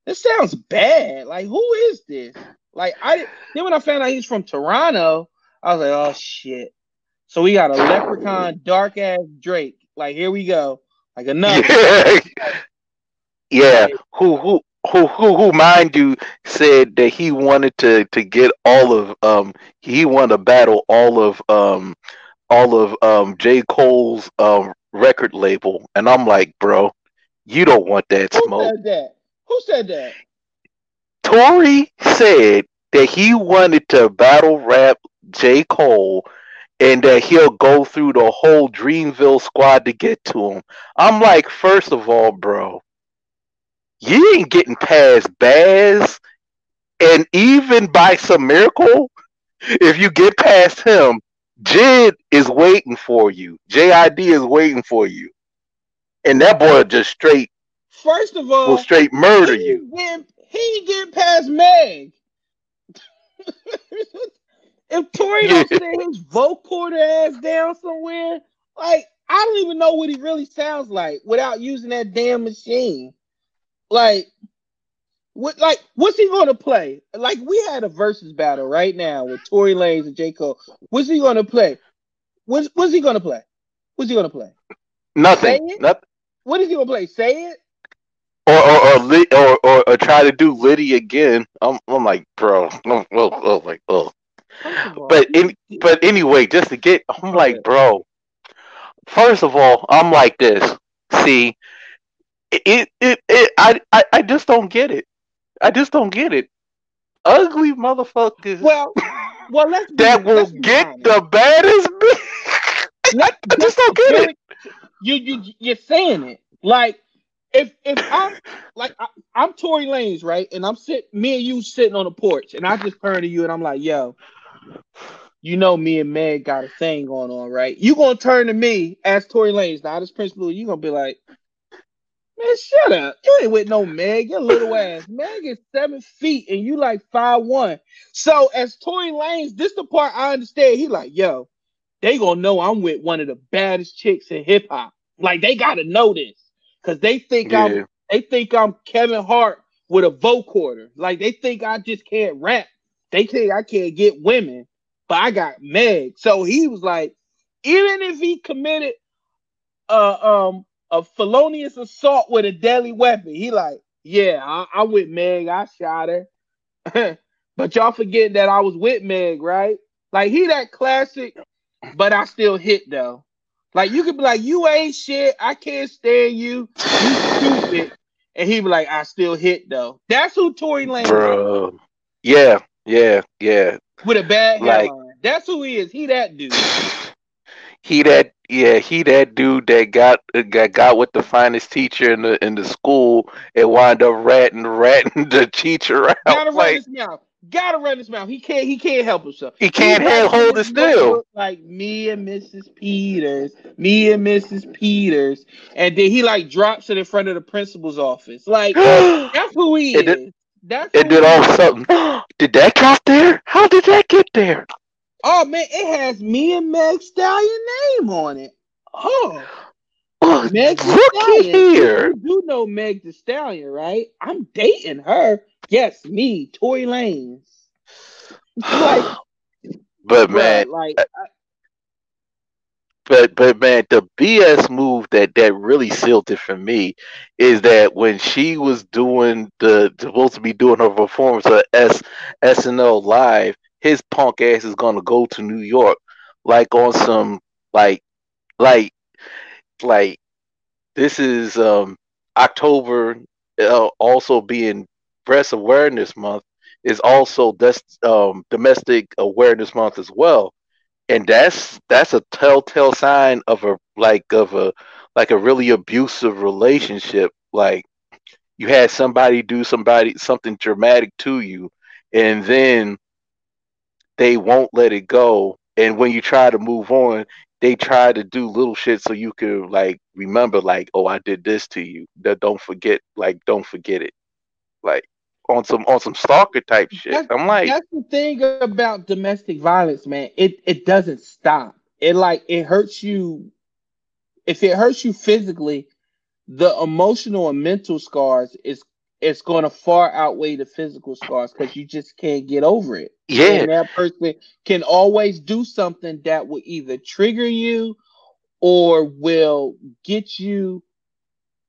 this sounds bad. Like who is this? Like I then when I found out he's from Toronto, I was like, oh shit. So we got a leprechaun, dark ass Drake. Like here we go. Like another. yeah, yeah. Who, who, who, who, who, mind you, said that he wanted to to get all of um he wanted to battle all of um all of um J Cole's um record label, and I'm like, bro, you don't want that Who smoke. said that? Who said that? Tory said that he wanted to battle rap J. Cole and that he'll go through the whole Dreamville squad to get to him. I'm like, first of all, bro, you ain't getting past Bas. And even by some miracle, if you get past him, JID is waiting for you. JID is waiting for you. And that boy just straight First of all, will straight murder he you. Getting, he get past Meg. if Tory don't sit his vocoder ass down somewhere, like I don't even know what he really sounds like without using that damn machine. Like, what? Like, what's he gonna play? Like, we had a versus battle right now with Tory Lanez and J Cole. What's he gonna play? What's What's he gonna play? What's he gonna play? Nothing. Nothing. What is he gonna play? Say it. or or or, Li- or or or try to do Liddy again. I'm I'm like, bro, oh, oh, oh like, oh. First of all, But in but anyway, just to get, I'm Okay. like, bro. First of all, I'm like this. See, it it, it I, I I just don't get it. I just don't get it. Ugly motherfuckers. Well, well, let's that will get the baddest bitch. I, just don't get it. You you you're saying it like if if I'm like I, am Tory Lanez, right? And I'm sitting, me and you sitting on the porch, and I just turn to you and I'm like, yo, you know me and Meg got a thing going on, right? You gonna turn to me as Tory Lanez, not as Prince Blue, you gonna be like, Man, shut up. You ain't with no Meg, your little ass. Meg is seven feet and you like five one. So as Tory Lanez, this the part I understand. He like, yo, they gonna know I'm with one of the baddest chicks in hip hop. Like they gotta know this because they think yeah. I'm they think I'm Kevin Hart with a vocoder. Like they think I just can't rap. They think I can't get women, but I got Meg. So he was like, even if he committed uh um a felonious assault with a deadly weapon, he like, yeah, I, I'm with Meg. I shot her. but y'all forget that I was with Meg, right? Like he that classic, but I still hit though. Like you could be like, you ain't shit. I can't stand you. You stupid. And he be like, I still hit though. That's who Tory Lane Bro. Is. Yeah, yeah, yeah. With a bad like, headline. That's who he is. He that dude. He that yeah, he that dude that got got got with the finest teacher in the in the school and wound up ratting ratting the teacher out. Gotta like, run his mouth. Gotta run his mouth. He can't. He can't help himself. He can't like hold it still. Like me and Mrs. Peters, me and Mrs. Peters, and then he like drops it in front of the principal's office. Like that's who he it is. Did, that's it did all something. did that drop there? How did that get there? Oh man, it has me and Meg Stallion name on it. Oh. oh Meg Stallion. Here. You do know Meg Thee Stallion, right? I'm dating her. Yes, me, Tory Lanez. like, but man, like, uh, I, but but man, the BS move that that really sealed it for me is that when she was doing the supposed to be doing her performance at S SNL live, his punk ass is gonna go to New York, like on some like like like this is um October uh, also being breast awareness month is also des- um, domestic awareness month as well. And that's that's a telltale sign of a like of a like a really abusive relationship. Like you had somebody do somebody something dramatic to you and then they won't let it go. And when you try to move on, they try to do little shit so you can like remember, like, oh, I did this to you. That don't forget, like, don't forget it. Like on some on some stalker type shit. That's, I'm like, that's the thing about domestic violence, man. It it doesn't stop. It like it hurts you. If it hurts you physically, the emotional and mental scars is it's going to far outweigh the physical scars because you just can't get over it. Yeah. And that person can always do something that will either trigger you or will get you.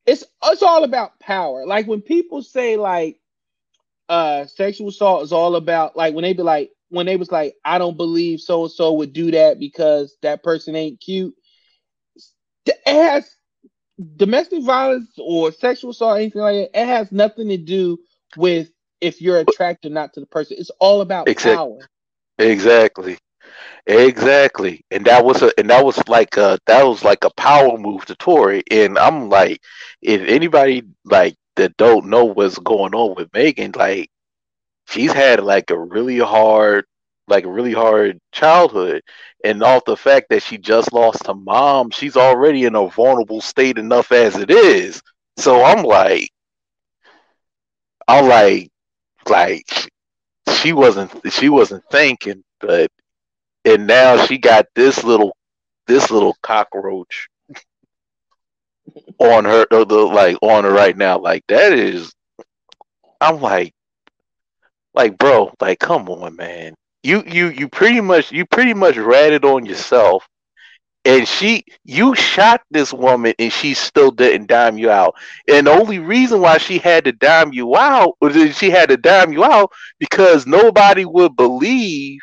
It's it's all about power. Like when people say like uh sexual assault is all about like when they be like when they was like, I don't believe so and so would do that because that person ain't cute. It has domestic violence or sexual assault, anything like that, it has nothing to do with if you're attracted or not to the person. It's all about exactly. power. Exactly. Exactly. And that was a and that was like a that was like a power move to Tory. And I'm like, if anybody like that don't know what's going on with Megan, like she's had like a really hard like a really hard childhood. And off the fact that she just lost her mom she's already in a vulnerable state enough as it is. So i'm like i'm like like she wasn't she wasn't thinking but and now she got this little this little cockroach on her the, like on her right now. Like that is i'm like like bro like come on man you you you pretty much you pretty much ratted on yourself. And she you shot this woman and she still didn't dime you out. And the only reason why she had to dime you out was that she had to dime you out because nobody would believe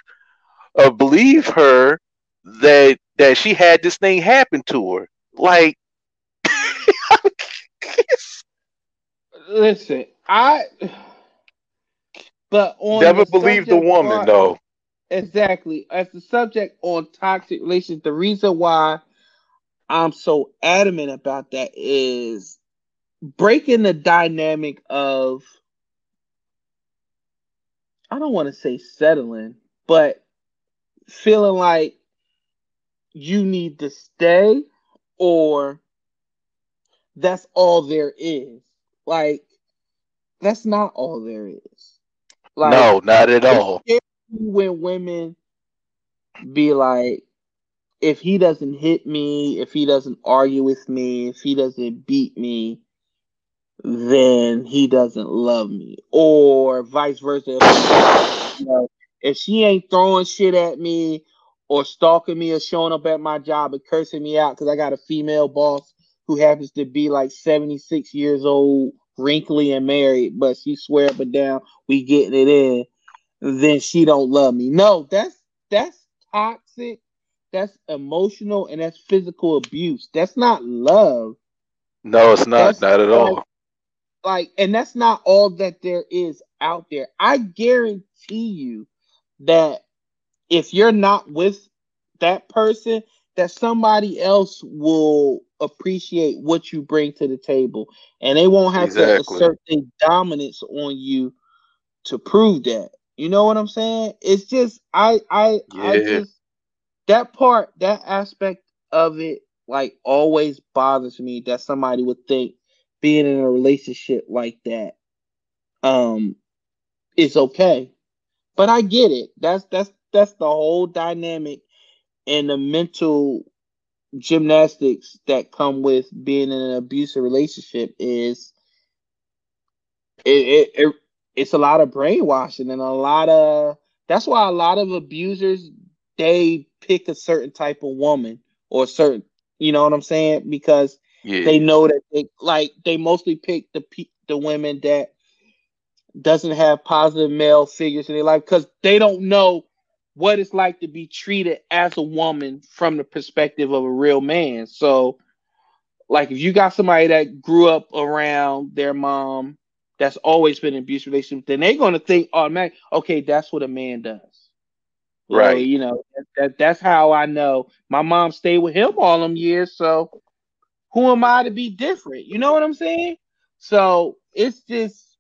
or believe her that that she had this thing happen to her. Like listen i but on never believe the woman part, though exactly as the subject on toxic relations. The reason why I'm so adamant about that is breaking the dynamic of I don't want to say settling, but feeling like you need to stay or that's all there is. Like that's not all there is. Like, no, not at all. When women be like, if he doesn't hit me, if he doesn't argue with me, if he doesn't beat me, then he doesn't love me, or vice versa. If, you know, if she ain't throwing shit at me or stalking me or showing up at my job and cursing me out because I got a female boss who happens to be like 76 years old, wrinkly and married, but she swear up and down we getting it in, then she don't love me. No, that's that's toxic, that's emotional, and that's physical abuse. That's not love. No, it's not, that's not at all like, and that's not all that there is out there. I guarantee you that if you're not with that person, that somebody else will appreciate what you bring to the table, and they won't have exactly. to assert their dominance on you to prove that. You know what I'm saying? It's just I I yeah. I just that part that aspect of it like always bothers me that somebody would think being in a relationship like that um is okay. But I get it. That's that's that's the whole dynamic and the mental gymnastics that come with being in an abusive relationship is it, it, it it's a lot of brainwashing and a lot of that's why a lot of abusers they pick a certain type of woman or certain you know what I'm saying because yeah. They know that they like they mostly pick the the women that doesn't have positive male figures in their life because they don't know what it's like to be treated as a woman from the perspective of a real man. So, like, if you got somebody that grew up around their mom that's always been abusive relationship, then they're gonna think automatically, okay, that's what a man does. Right. So, you know, that, that, that's how I know. My mom stayed with him all them years, so who am I to be different? You know what I'm saying? So it's just,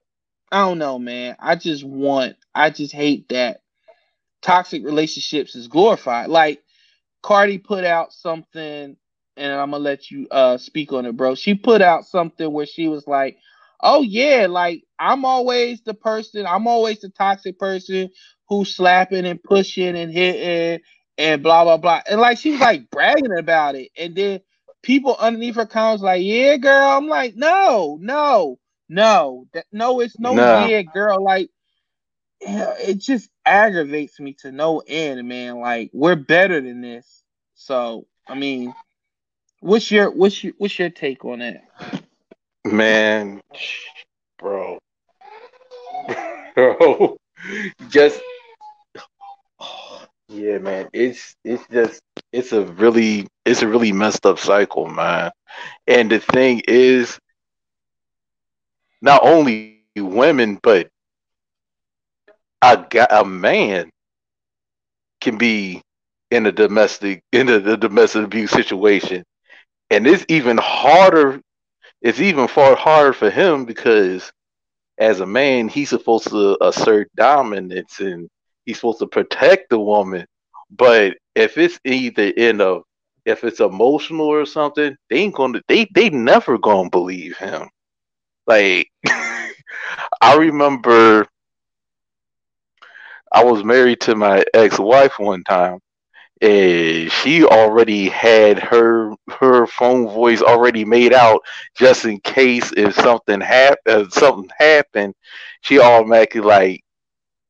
I don't know, man. I just want, I just hate that toxic relationships is glorified. Like Cardi put out something, and I'm gonna let you uh speak on it, bro. She put out something where she was like, "Oh yeah, like I'm always the person, I'm always the toxic person who's slapping and pushing and hitting and blah blah blah," and like she was like bragging about it, and then people underneath her comments like, "Yeah, girl." I'm like, "No, no, no, that, no, it's no, no. yeah, girl." Like, it just aggravates me to no end, man. Like, we're better than this. So, I mean, what's your what's your what's your take on that? Man, bro, bro, just yeah, man. It's it's just it's a really it's a really messed up cycle, man. And the thing is, not only women, but a guy, a man can be in a domestic in a, a domestic abuse situation, and it's even harder. It's even far harder for him because as a man, he's supposed to assert dominance and he's supposed to protect the woman. But if it's either in a if it's emotional or something, they ain't gonna they they never gonna believe him. Like I remember I was married to my ex-wife one time and she already had her her phone voice already made out just in case if something happened something happened she automatically like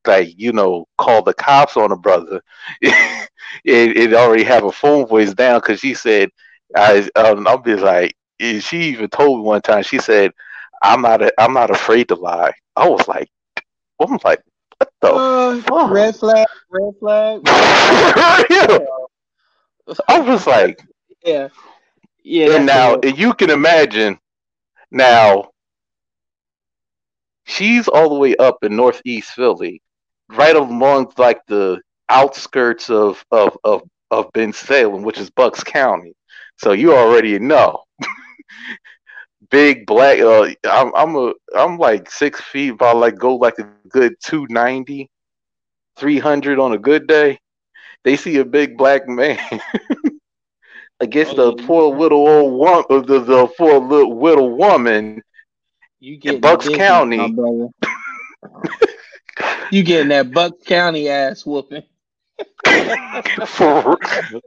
like you know call the cops on a brother. It, it already have a phone voice down because she said I um, I'll be like she even told me one time she said I'm not a, I'm not afraid to lie. I was like I was like what the uh, fuck? red flag red flag I was like yeah yeah and now cool. you can imagine now she's all the way up in northeast Philly right along like the outskirts of of of of Bensalem, which is Bucks County. So you already know. Big black. Uh, I'm I'm a I'm like six feet, but I like go like a good 290, 300 on a good day. They see a big black man against oh, the poor little old woman, the, the poor little little woman you get in Bucks County. you getting that Bucks County ass whooping? For,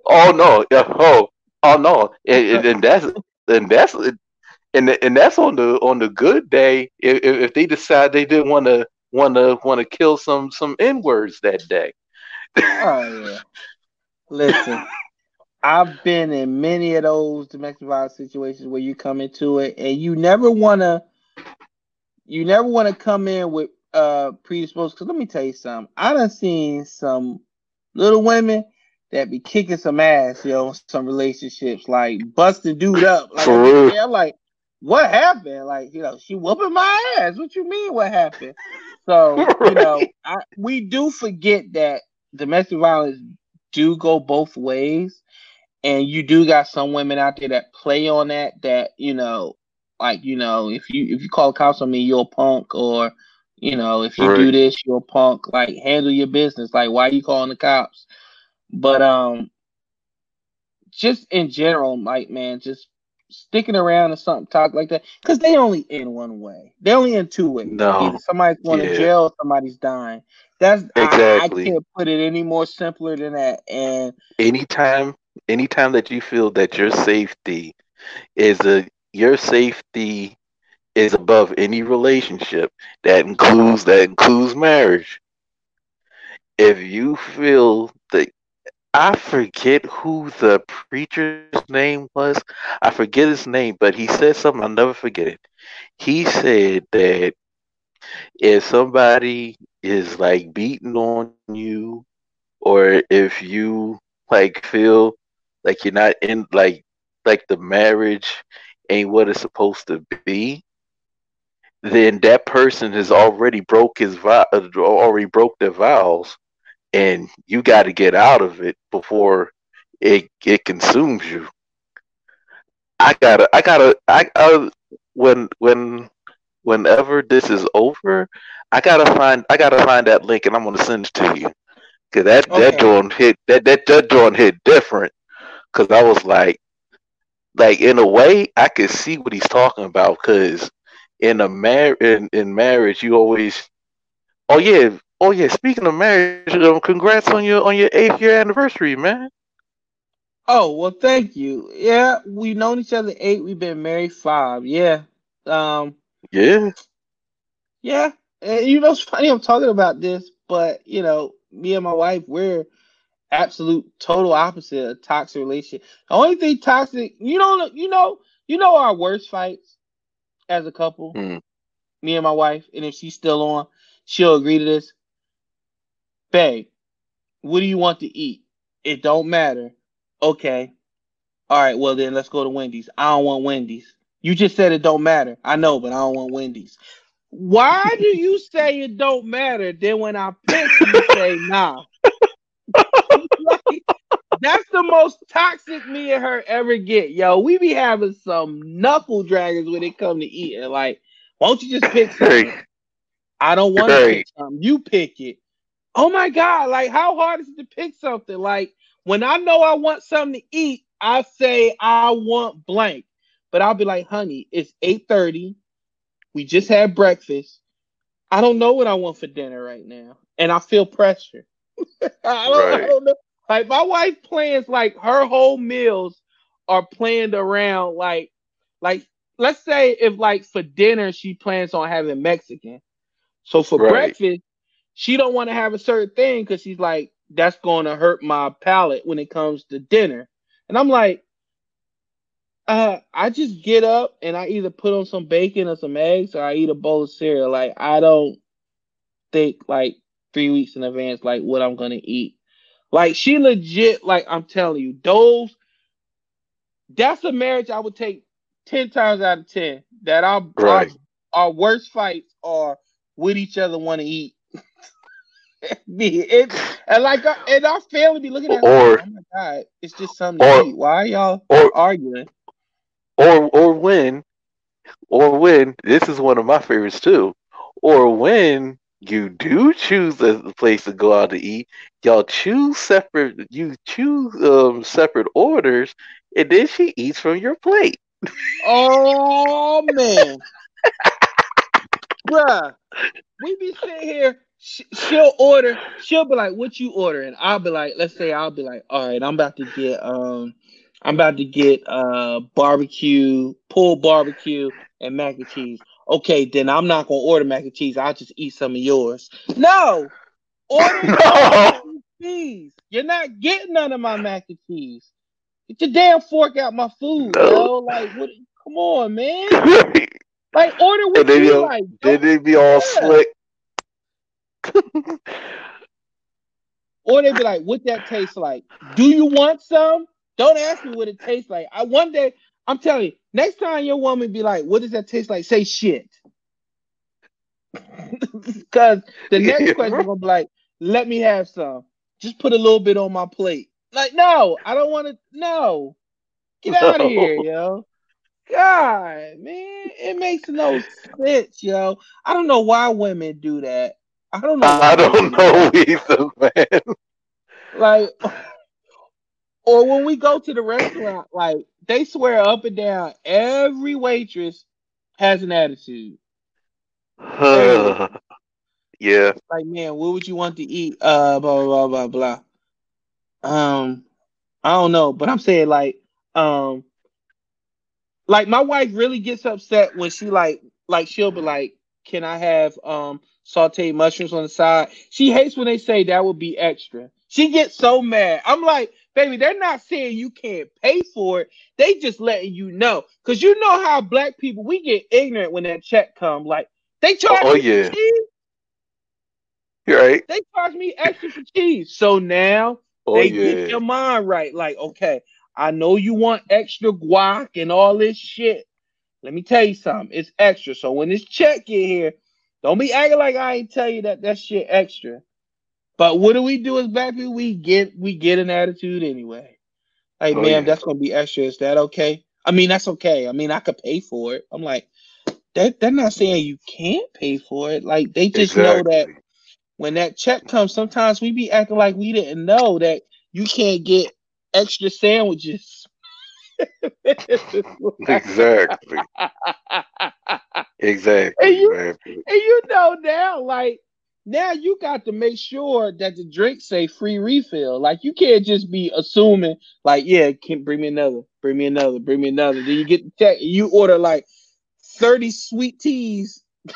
oh no! Oh oh no! And, and that's and that's and and that's on the on the good day. If, if they decide they didn't want to want to want to kill some some n words that day. oh yeah. Listen, I've been in many of those domestic violence situations where you come into it and you never want to you never want to come in with uh predisposed because let me tell you something i done seen some little women that be kicking some ass yo some relationships like busting dude up like i'm like what happened? Like you know she whooping my ass. What you mean what happened? So you know I, we do forget that domestic violence do go both ways. And you do got some women out there that play on that that you know like you know if you if you call cops on me you're a punk. Or you know if you right. do this you're a punk. Like handle your business. Like why are you calling the cops? But um just in general like man just sticking around or something talk like that because they only in one way. They only in two ways. No. Either somebody's going yeah. to jail somebody's dying. That's exactly I, I can't put it any more simpler than that. And anytime anytime that you feel that your safety is a your safety is above any relationship that includes that includes marriage. If you feel I forget who the preacher's name was. I forget his name, but he said something, I'll never forget it. He said that if somebody is like beating on you or if you like feel like you're not in like like the marriage ain't what it's supposed to be, then that person has already broke his vow, uh, already broke their vows, and you got to get out of it before it it consumes you. I gotta, I gotta, I, I when when whenever this is over, I gotta find, I gotta find that link, and I'm gonna send it to you. Cause that okay. that joint hit that that that joint hit different. Cause I was like, like in a way, I could see what he's talking about. Cause in a mar in, in marriage, you always, oh yeah, oh yeah. Speaking of marriage, um, congrats on your on your eighth year anniversary, man. Oh well, thank you. Yeah, we've known each other eight. We've been married five. Yeah. Um. Yeah. Yeah, and you know it's funny. I'm talking about this, but you know, me and my wife, we're absolute total opposite of toxic relationship. The only thing toxic, you know, you know, you know our worst fights as a couple. Mm. Me and my wife, and if she's still on, she'll agree to this. Babe, what do you want to eat? It don't matter. Okay. All right, well then let's go to Wendy's. I don't want Wendy's. You just said it don't matter. I know, but I don't want Wendy's. Why do you say it don't matter? Then when I pick, you say nah. that's the most toxic me and her ever get. Yo, we be having some knuckle dragons when it come to eating. Like, won't you just pick something? I don't want to pick something. You pick it. Oh my god! Like, how hard is it to pick something? Like, when I know I want something to eat, I say I want blank. But I'll be like, honey, it's eight thirty. We just had breakfast. I don't know what I want for dinner right now, and I feel pressure. I, don't, right. I don't know. Like my wife plans like her whole meals are planned around like like let's say if like for dinner she plans on having Mexican. So for right. breakfast, she don't want to have a certain thing because she's like, that's going to hurt my palate when it comes to dinner. And I'm like, uh, I just get up and I either put on some bacon or some eggs or I eat a bowl of cereal. Like I don't think like three weeks in advance like what I'm gonna eat. Like she legit, like I'm telling you, those that's a marriage I would take ten times out of ten. That our right. our, our worst fights are with each other want to eat. me, it, and like, uh, and our family be looking at, Or- like, oh my god, it's just something or- to eat. Why are y'all or- arguing? or or when or when this is one of my favorites too or when you do choose a place to go out to eat y'all choose separate you choose um separate orders and then she eats from your plate Oh man, bruh, we be sitting here. Sh- she'll order. She'll be like, "What you ordering?" I'll be like, "Let's say I'll be like, all right, I'm about to get um, I'm about to get uh barbecue, pulled barbecue, and mac and cheese." Okay, then I'm not gonna order mac and cheese. I'll just eat some of yours. No, order and cheese. You're not getting none of my mac and cheese. Get your damn fork out my food, No. yo. Like, what? Come on, man. Like, order what you like. then they be all Yeah. slick Or they'd be like, what that tastes like? Do you want some? Don't ask me what it tastes like. I one day, I'm telling you, next time your woman be like, what does that taste like? Say shit. Because the next Yeah. question gonna be like, let me have some. Just put a little bit on my plate. Like, no, I don't want to. No, get out No. of here, yo. God, man, it makes no sense, yo. I don't know why women do that. I don't know. I don't know either, man. like or when we go to the restaurant like they swear up and down every waitress has an attitude yeah. like man what would you want to eat uh blah blah blah blah blah um i don't know but i'm saying like um like my wife really gets upset when she like like she'll be like can i have um sauteed mushrooms on the side she hates when they say that would be extra she gets so mad i'm like baby they're not saying you can't pay for it they just letting you know because you know how black people we get ignorant when that check come like they charge Oh, yeah. cheese You're right. they charge me extra for cheese so now Oh they yeah. get your mind right. Like, okay, I know you want extra guac and all this shit. Let me tell you something. It's extra. So when this check get here, don't be acting like I ain't tell you that that shit extra. But what do we do as black people? We get we get an attitude anyway. Hey, Oh, ma'am, yeah. that's gonna be extra. Is that okay? I mean, that's okay. I mean, I could pay for it. I'm like, that they're not saying you can't pay for it. Like they just know that when that check comes, sometimes we be acting like we didn't know that you can't get extra sandwiches. Exactly. Exactly. And you- exactly. And you know now, like now you got to make sure that the drinks say free refill. Like you can't just be assuming, like, yeah, can bring me another, bring me another, bring me another. Then you get the check you order like 30 sweet teas.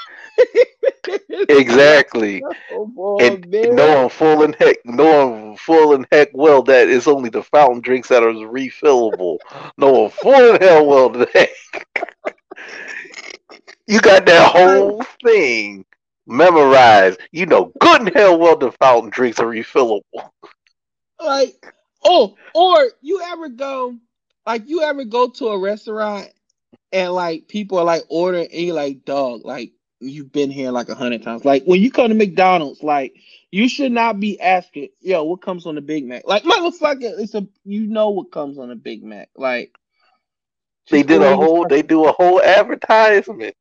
Exactly. Oh, boy, And man. knowing full and heck, knowing full and heck well that it's only the fountain drinks that are refillable. knowing full and hell well that you got that whole thing memorized. You know good and hell well the fountain drinks are refillable. like oh or you ever go like you ever go to a restaurant and like people are like ordering and you're like dog like you've been here like a hundred times like when you come to mcdonald's like you should not be asking yo what comes on the big mac like motherfucker it's a you know what comes on a big mac like They did a whole they do a whole advertisement.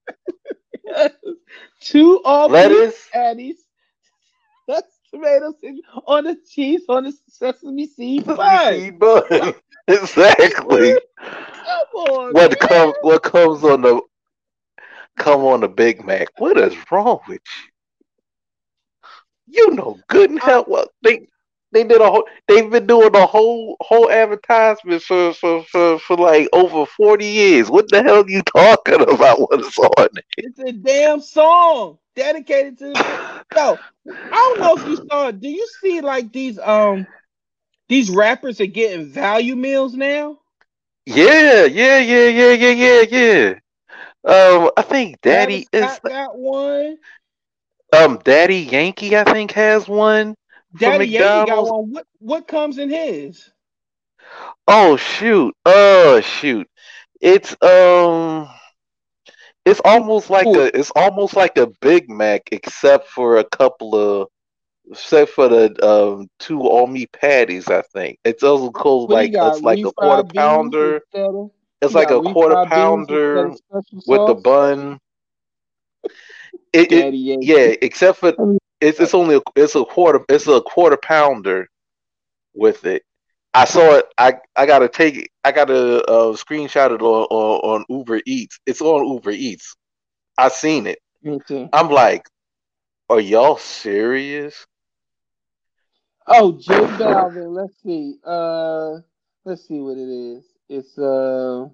two all Lettuce, patties that's tomatoes on the cheese on the sesame seed bun. seed bun. exactly. Come on, What comes what comes on the come on the Big Mac? What is wrong with you? You know good and hell well they they did a whole they've been doing a whole whole advertisement for for, for, for like over forty years. What the hell are you talking about what is on it? It's a damn song dedicated to. so I don't know if you saw. it. Do you see like these um these rappers are getting value meals now? Yeah, yeah, yeah, yeah, yeah, yeah, yeah. Um I think Daddy Travis is got one. um Daddy Yankee I think has one. Daddy Yankee got one. What what comes in his? Oh shoot. Oh shoot. It's um it's almost like Ooh. a it's almost like a Big Mac except for a couple of except for the um, two all meat patties. I think it's also called like it's like a quarter pounder. It's like a quarter pounder with the bun. It, it, yeah, except for it's it's only a, it's a quarter it's a quarter pounder with it. I saw it. I I gotta take it. I gotta uh, screenshot it on, on, on Uber Eats. It's on Uber Eats. I seen it. I'm like, are y'all serious? Oh, J Balvin. Let's see. Uh, let's see what it is. It's uh,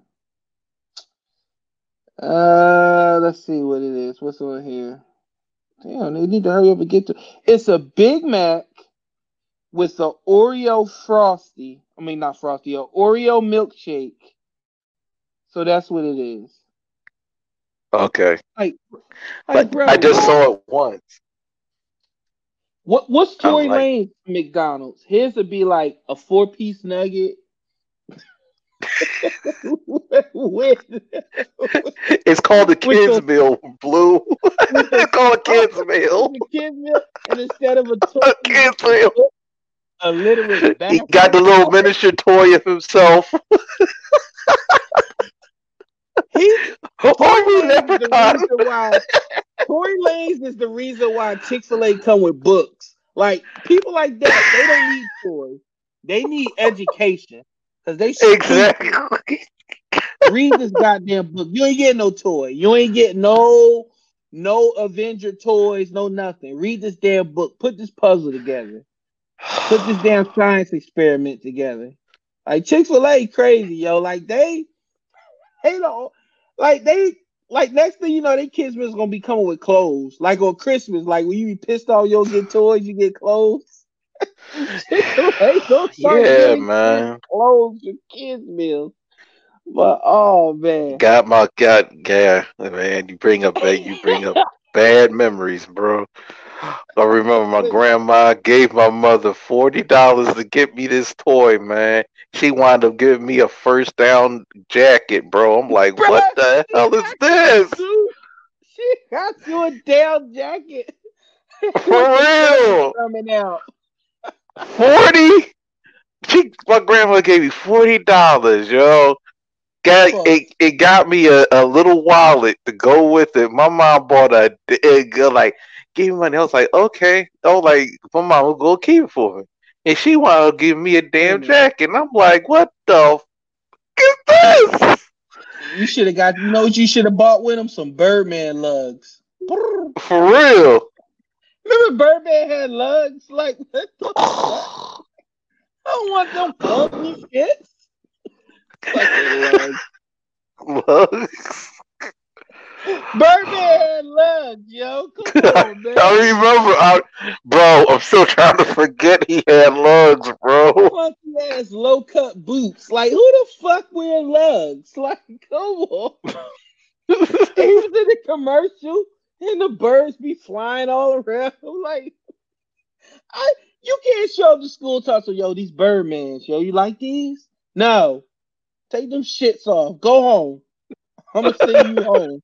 uh, let's see what it is. What's on here? Damn, they need to hurry up and get to. It's a Big Mac with the Oreo frosty. I mean, not frosty, a Oreo milkshake. So that's what it is. Okay. Like, like bro, I just saw it once. What what's Tory like, Lanez McDonald's? His would be like a four piece nugget. It's called the kids meal, Blue. it's called a kids meal. kids meal, and instead of a, a kids meal, a literate. He got the little miniature toy of himself. he Tory. Why, Tory Lanez is the reason why Chick Fil A come with books. Like people like that, they don't need toys. They need education because they exactly read this goddamn book. You ain't getting no toy. You ain't getting no no Avenger toys, no nothing. Read this damn book. Put this puzzle together. Put this damn science experiment together. Like Chick Fil A, crazy yo. Like they, they don't like they like next thing you know, they kids is gonna be coming with clothes. Like on Christmas, like when you be pissed off, you'll get toys, you get clothes. yeah, man. Close your kids meals. But oh man, got my got yeah, man. You bring up you bring up bad memories, bro. I remember my grandma gave my mother forty dollars to get me this toy, man. She wound up giving me a first down jacket, bro. I'm like, bro, what the hell is this? She got you a down jacket. For real. Coming out. Forty. My grandma gave me forty dollars, yo. Got it, it got me a, a little wallet to go with it. My mom bought a it, like gave me money. I was like, okay. Oh, like my mom will go keep it for me, and she wanted to give me a damn mm. jacket. And I'm like, what the f- is this? You should have got. You know what you should have bought with him? Some Birdman lugs. For real. Remember Birdman had lugs? Like I don't want them ugly shits. Lugs. Birdman had lugs, yo. Come on, man. I remember, I, bro. I'm still trying to forget he had lugs, bro. Funky ass low cut boots. Like, who the fuck wear lugs? Like, come on. he was in the commercial, and the birds be flying all around. I'm like, I you can't show up to school tussle, yo. These Birdmans, yo. You like these? No. Take them shits off. Go home. I'm gonna send you home.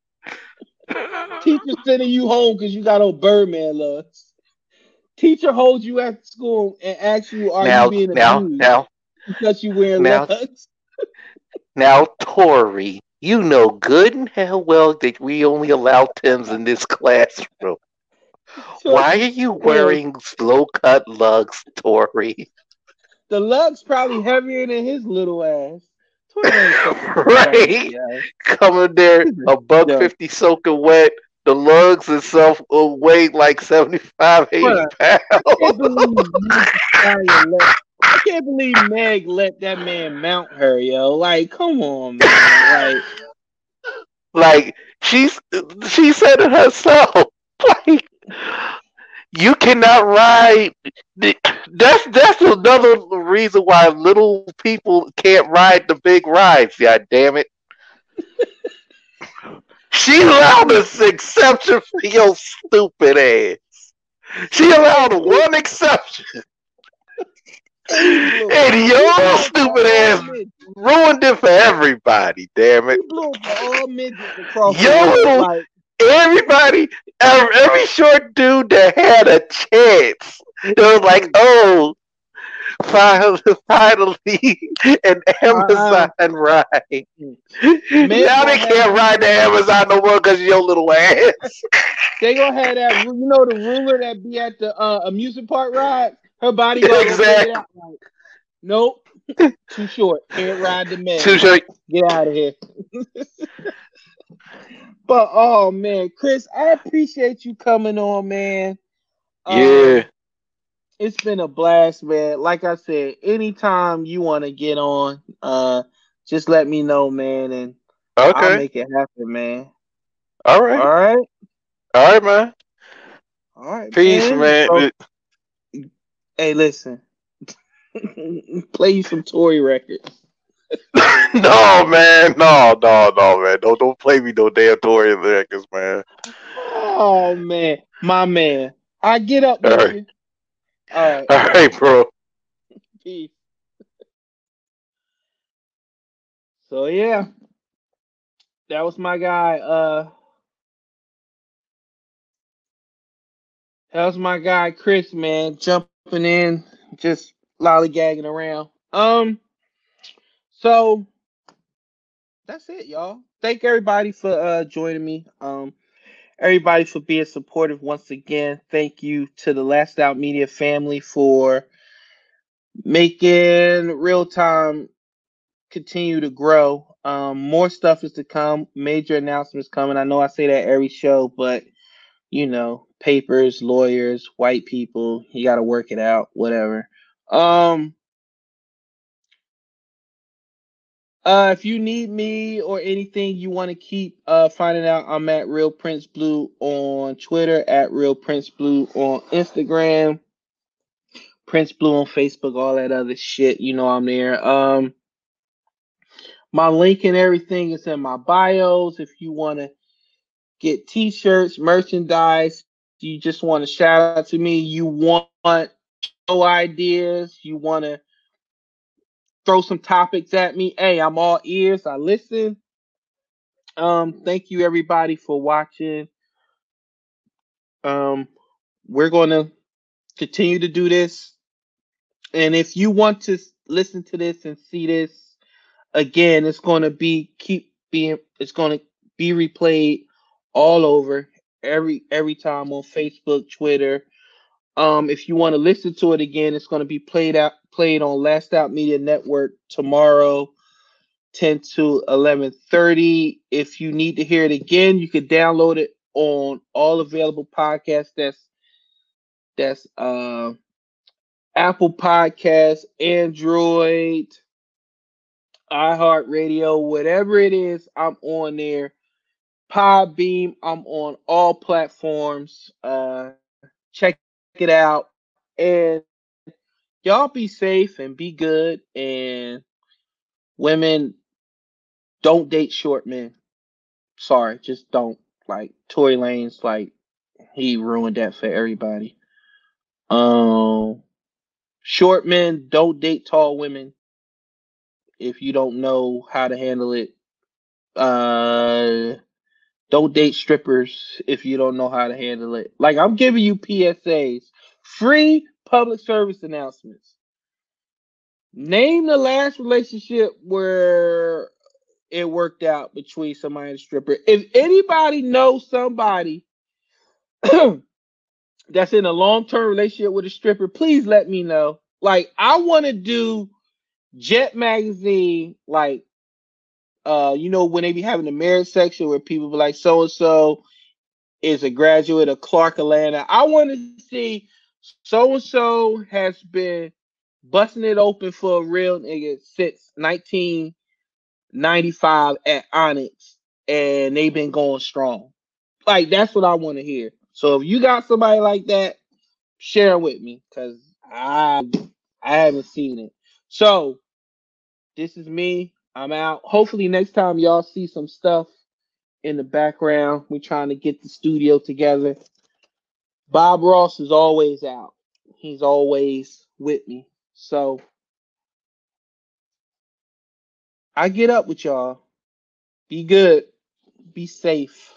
Teacher sending you home because you got old Birdman lugs. Teacher holds you at school and asks you, "Are now, you being now, abused?" Now, because you wear now, lugs. now, Tory, you know good and hell well that we only allow Tims in this classroom. Why are you wearing slow cut lugs, Tory? The lugs probably heavier than his little ass. right? Coming there, a buck yeah. fifty soaking wet. The lugs itself will uh, weigh like 75, 80 pounds. I can't, believe Meg let that man mount her, yo. Like, come on, man. Like, like she's she said it herself. Like you cannot ride. That's that's another reason why little people can't ride the big rides. God damn it! she allowed us exception for your stupid ass. She allowed one exception. And your stupid ass ruined it for everybody. Damn it! Yo, everybody, every, short dude that had a chance they was like, oh, finally, finally an Amazon uh, ride. now they can't ride the Amazon no more because your little ass. they gonna have that. You know the ruler that be at the uh, amusement park ride. Her body exactly. Like, nope, too short. Can't ride the man. Too short. Get out of here. but oh man, Chris, I appreciate you coming on, man. Yeah. Um, it's been a blast, man. Like I said, anytime you want to get on, uh, just let me know, man, and okay. I'll make it happen, man. All right. All right. All right, man. All right. Peace, man. man. So, hey, listen. Play you some Tory records. no, man. No, no, no, man. Don't don't play me no damn Tory records, man. Oh man. My man. I get up, All right. All right. All right, bro. Peace. So yeah, that was my guy. Uh, that was my guy Chris, man, jumping in, just lollygagging around. Um, so that's it, y'all. Thank everybody for uh joining me. Um, everybody for being supportive once again. Thank you to the Last Out Media family for making real time continue to grow. Um, more stuff is to come. Major announcements coming. I know I say that every show, but you know, papers, lawyers, white people, you got to work it out. Whatever. Um, Uh, if you need me or anything you want to keep uh, finding out, I'm at Real Prince Blue on Twitter, at Real Prince Blue on Instagram, Prince Blue on Facebook, all that other shit. You know I'm there. Um, my link and everything is in my bios. If you want to get T-shirts, merchandise, you just want to shout out to me. You want show ideas, you want to throw some topics at me. Hey, I'm all ears. I listen. Um, thank you everybody for watching. Um, we're gonna continue to do this. And if you want to listen to this and see this again, it's gonna be keep being it's gonna be replayed all over every every time on Facebook, Twitter. Um, if you want to listen to it again, it's going to be played out played on Last Out Media Network tomorrow, 10 to 11:30. If you need to hear it again, you can download it on all available podcasts. That's that's uh, Apple Podcasts, Android, iHeartRadio, whatever it is, I'm on there. Podbean, I'm on all platforms. Uh, check it out. And y'all be safe and be good. And women, don't date short men. Sorry, just don't. Like Tory Lanez, like he ruined that for everybody. Um, short men don't date tall women. If you don't know how to handle it, uh, don't date strippers if you don't know how to handle it. Like I'm giving you PSAs, free public service announcements. Name the last relationship where it worked out between somebody and a stripper. If anybody knows somebody that's in a long-term relationship with a stripper, please let me know. Like I want to do Jet magazine like uh you know when they be having the marriage section where people be like so and so is a graduate of Clark Atlanta. I want to see so and so has been busting it open for a real nigga since 1995 at Onyx, and they've been going strong. Like that's what I want to hear. So if you got somebody like that, share it with me because I I haven't seen it. So this is me. I'm out. Hopefully next time y'all see some stuff in the background. We're trying to get the studio together. Bob Ross is always out. He's always with me. So I get up with y'all. Be good. Be safe.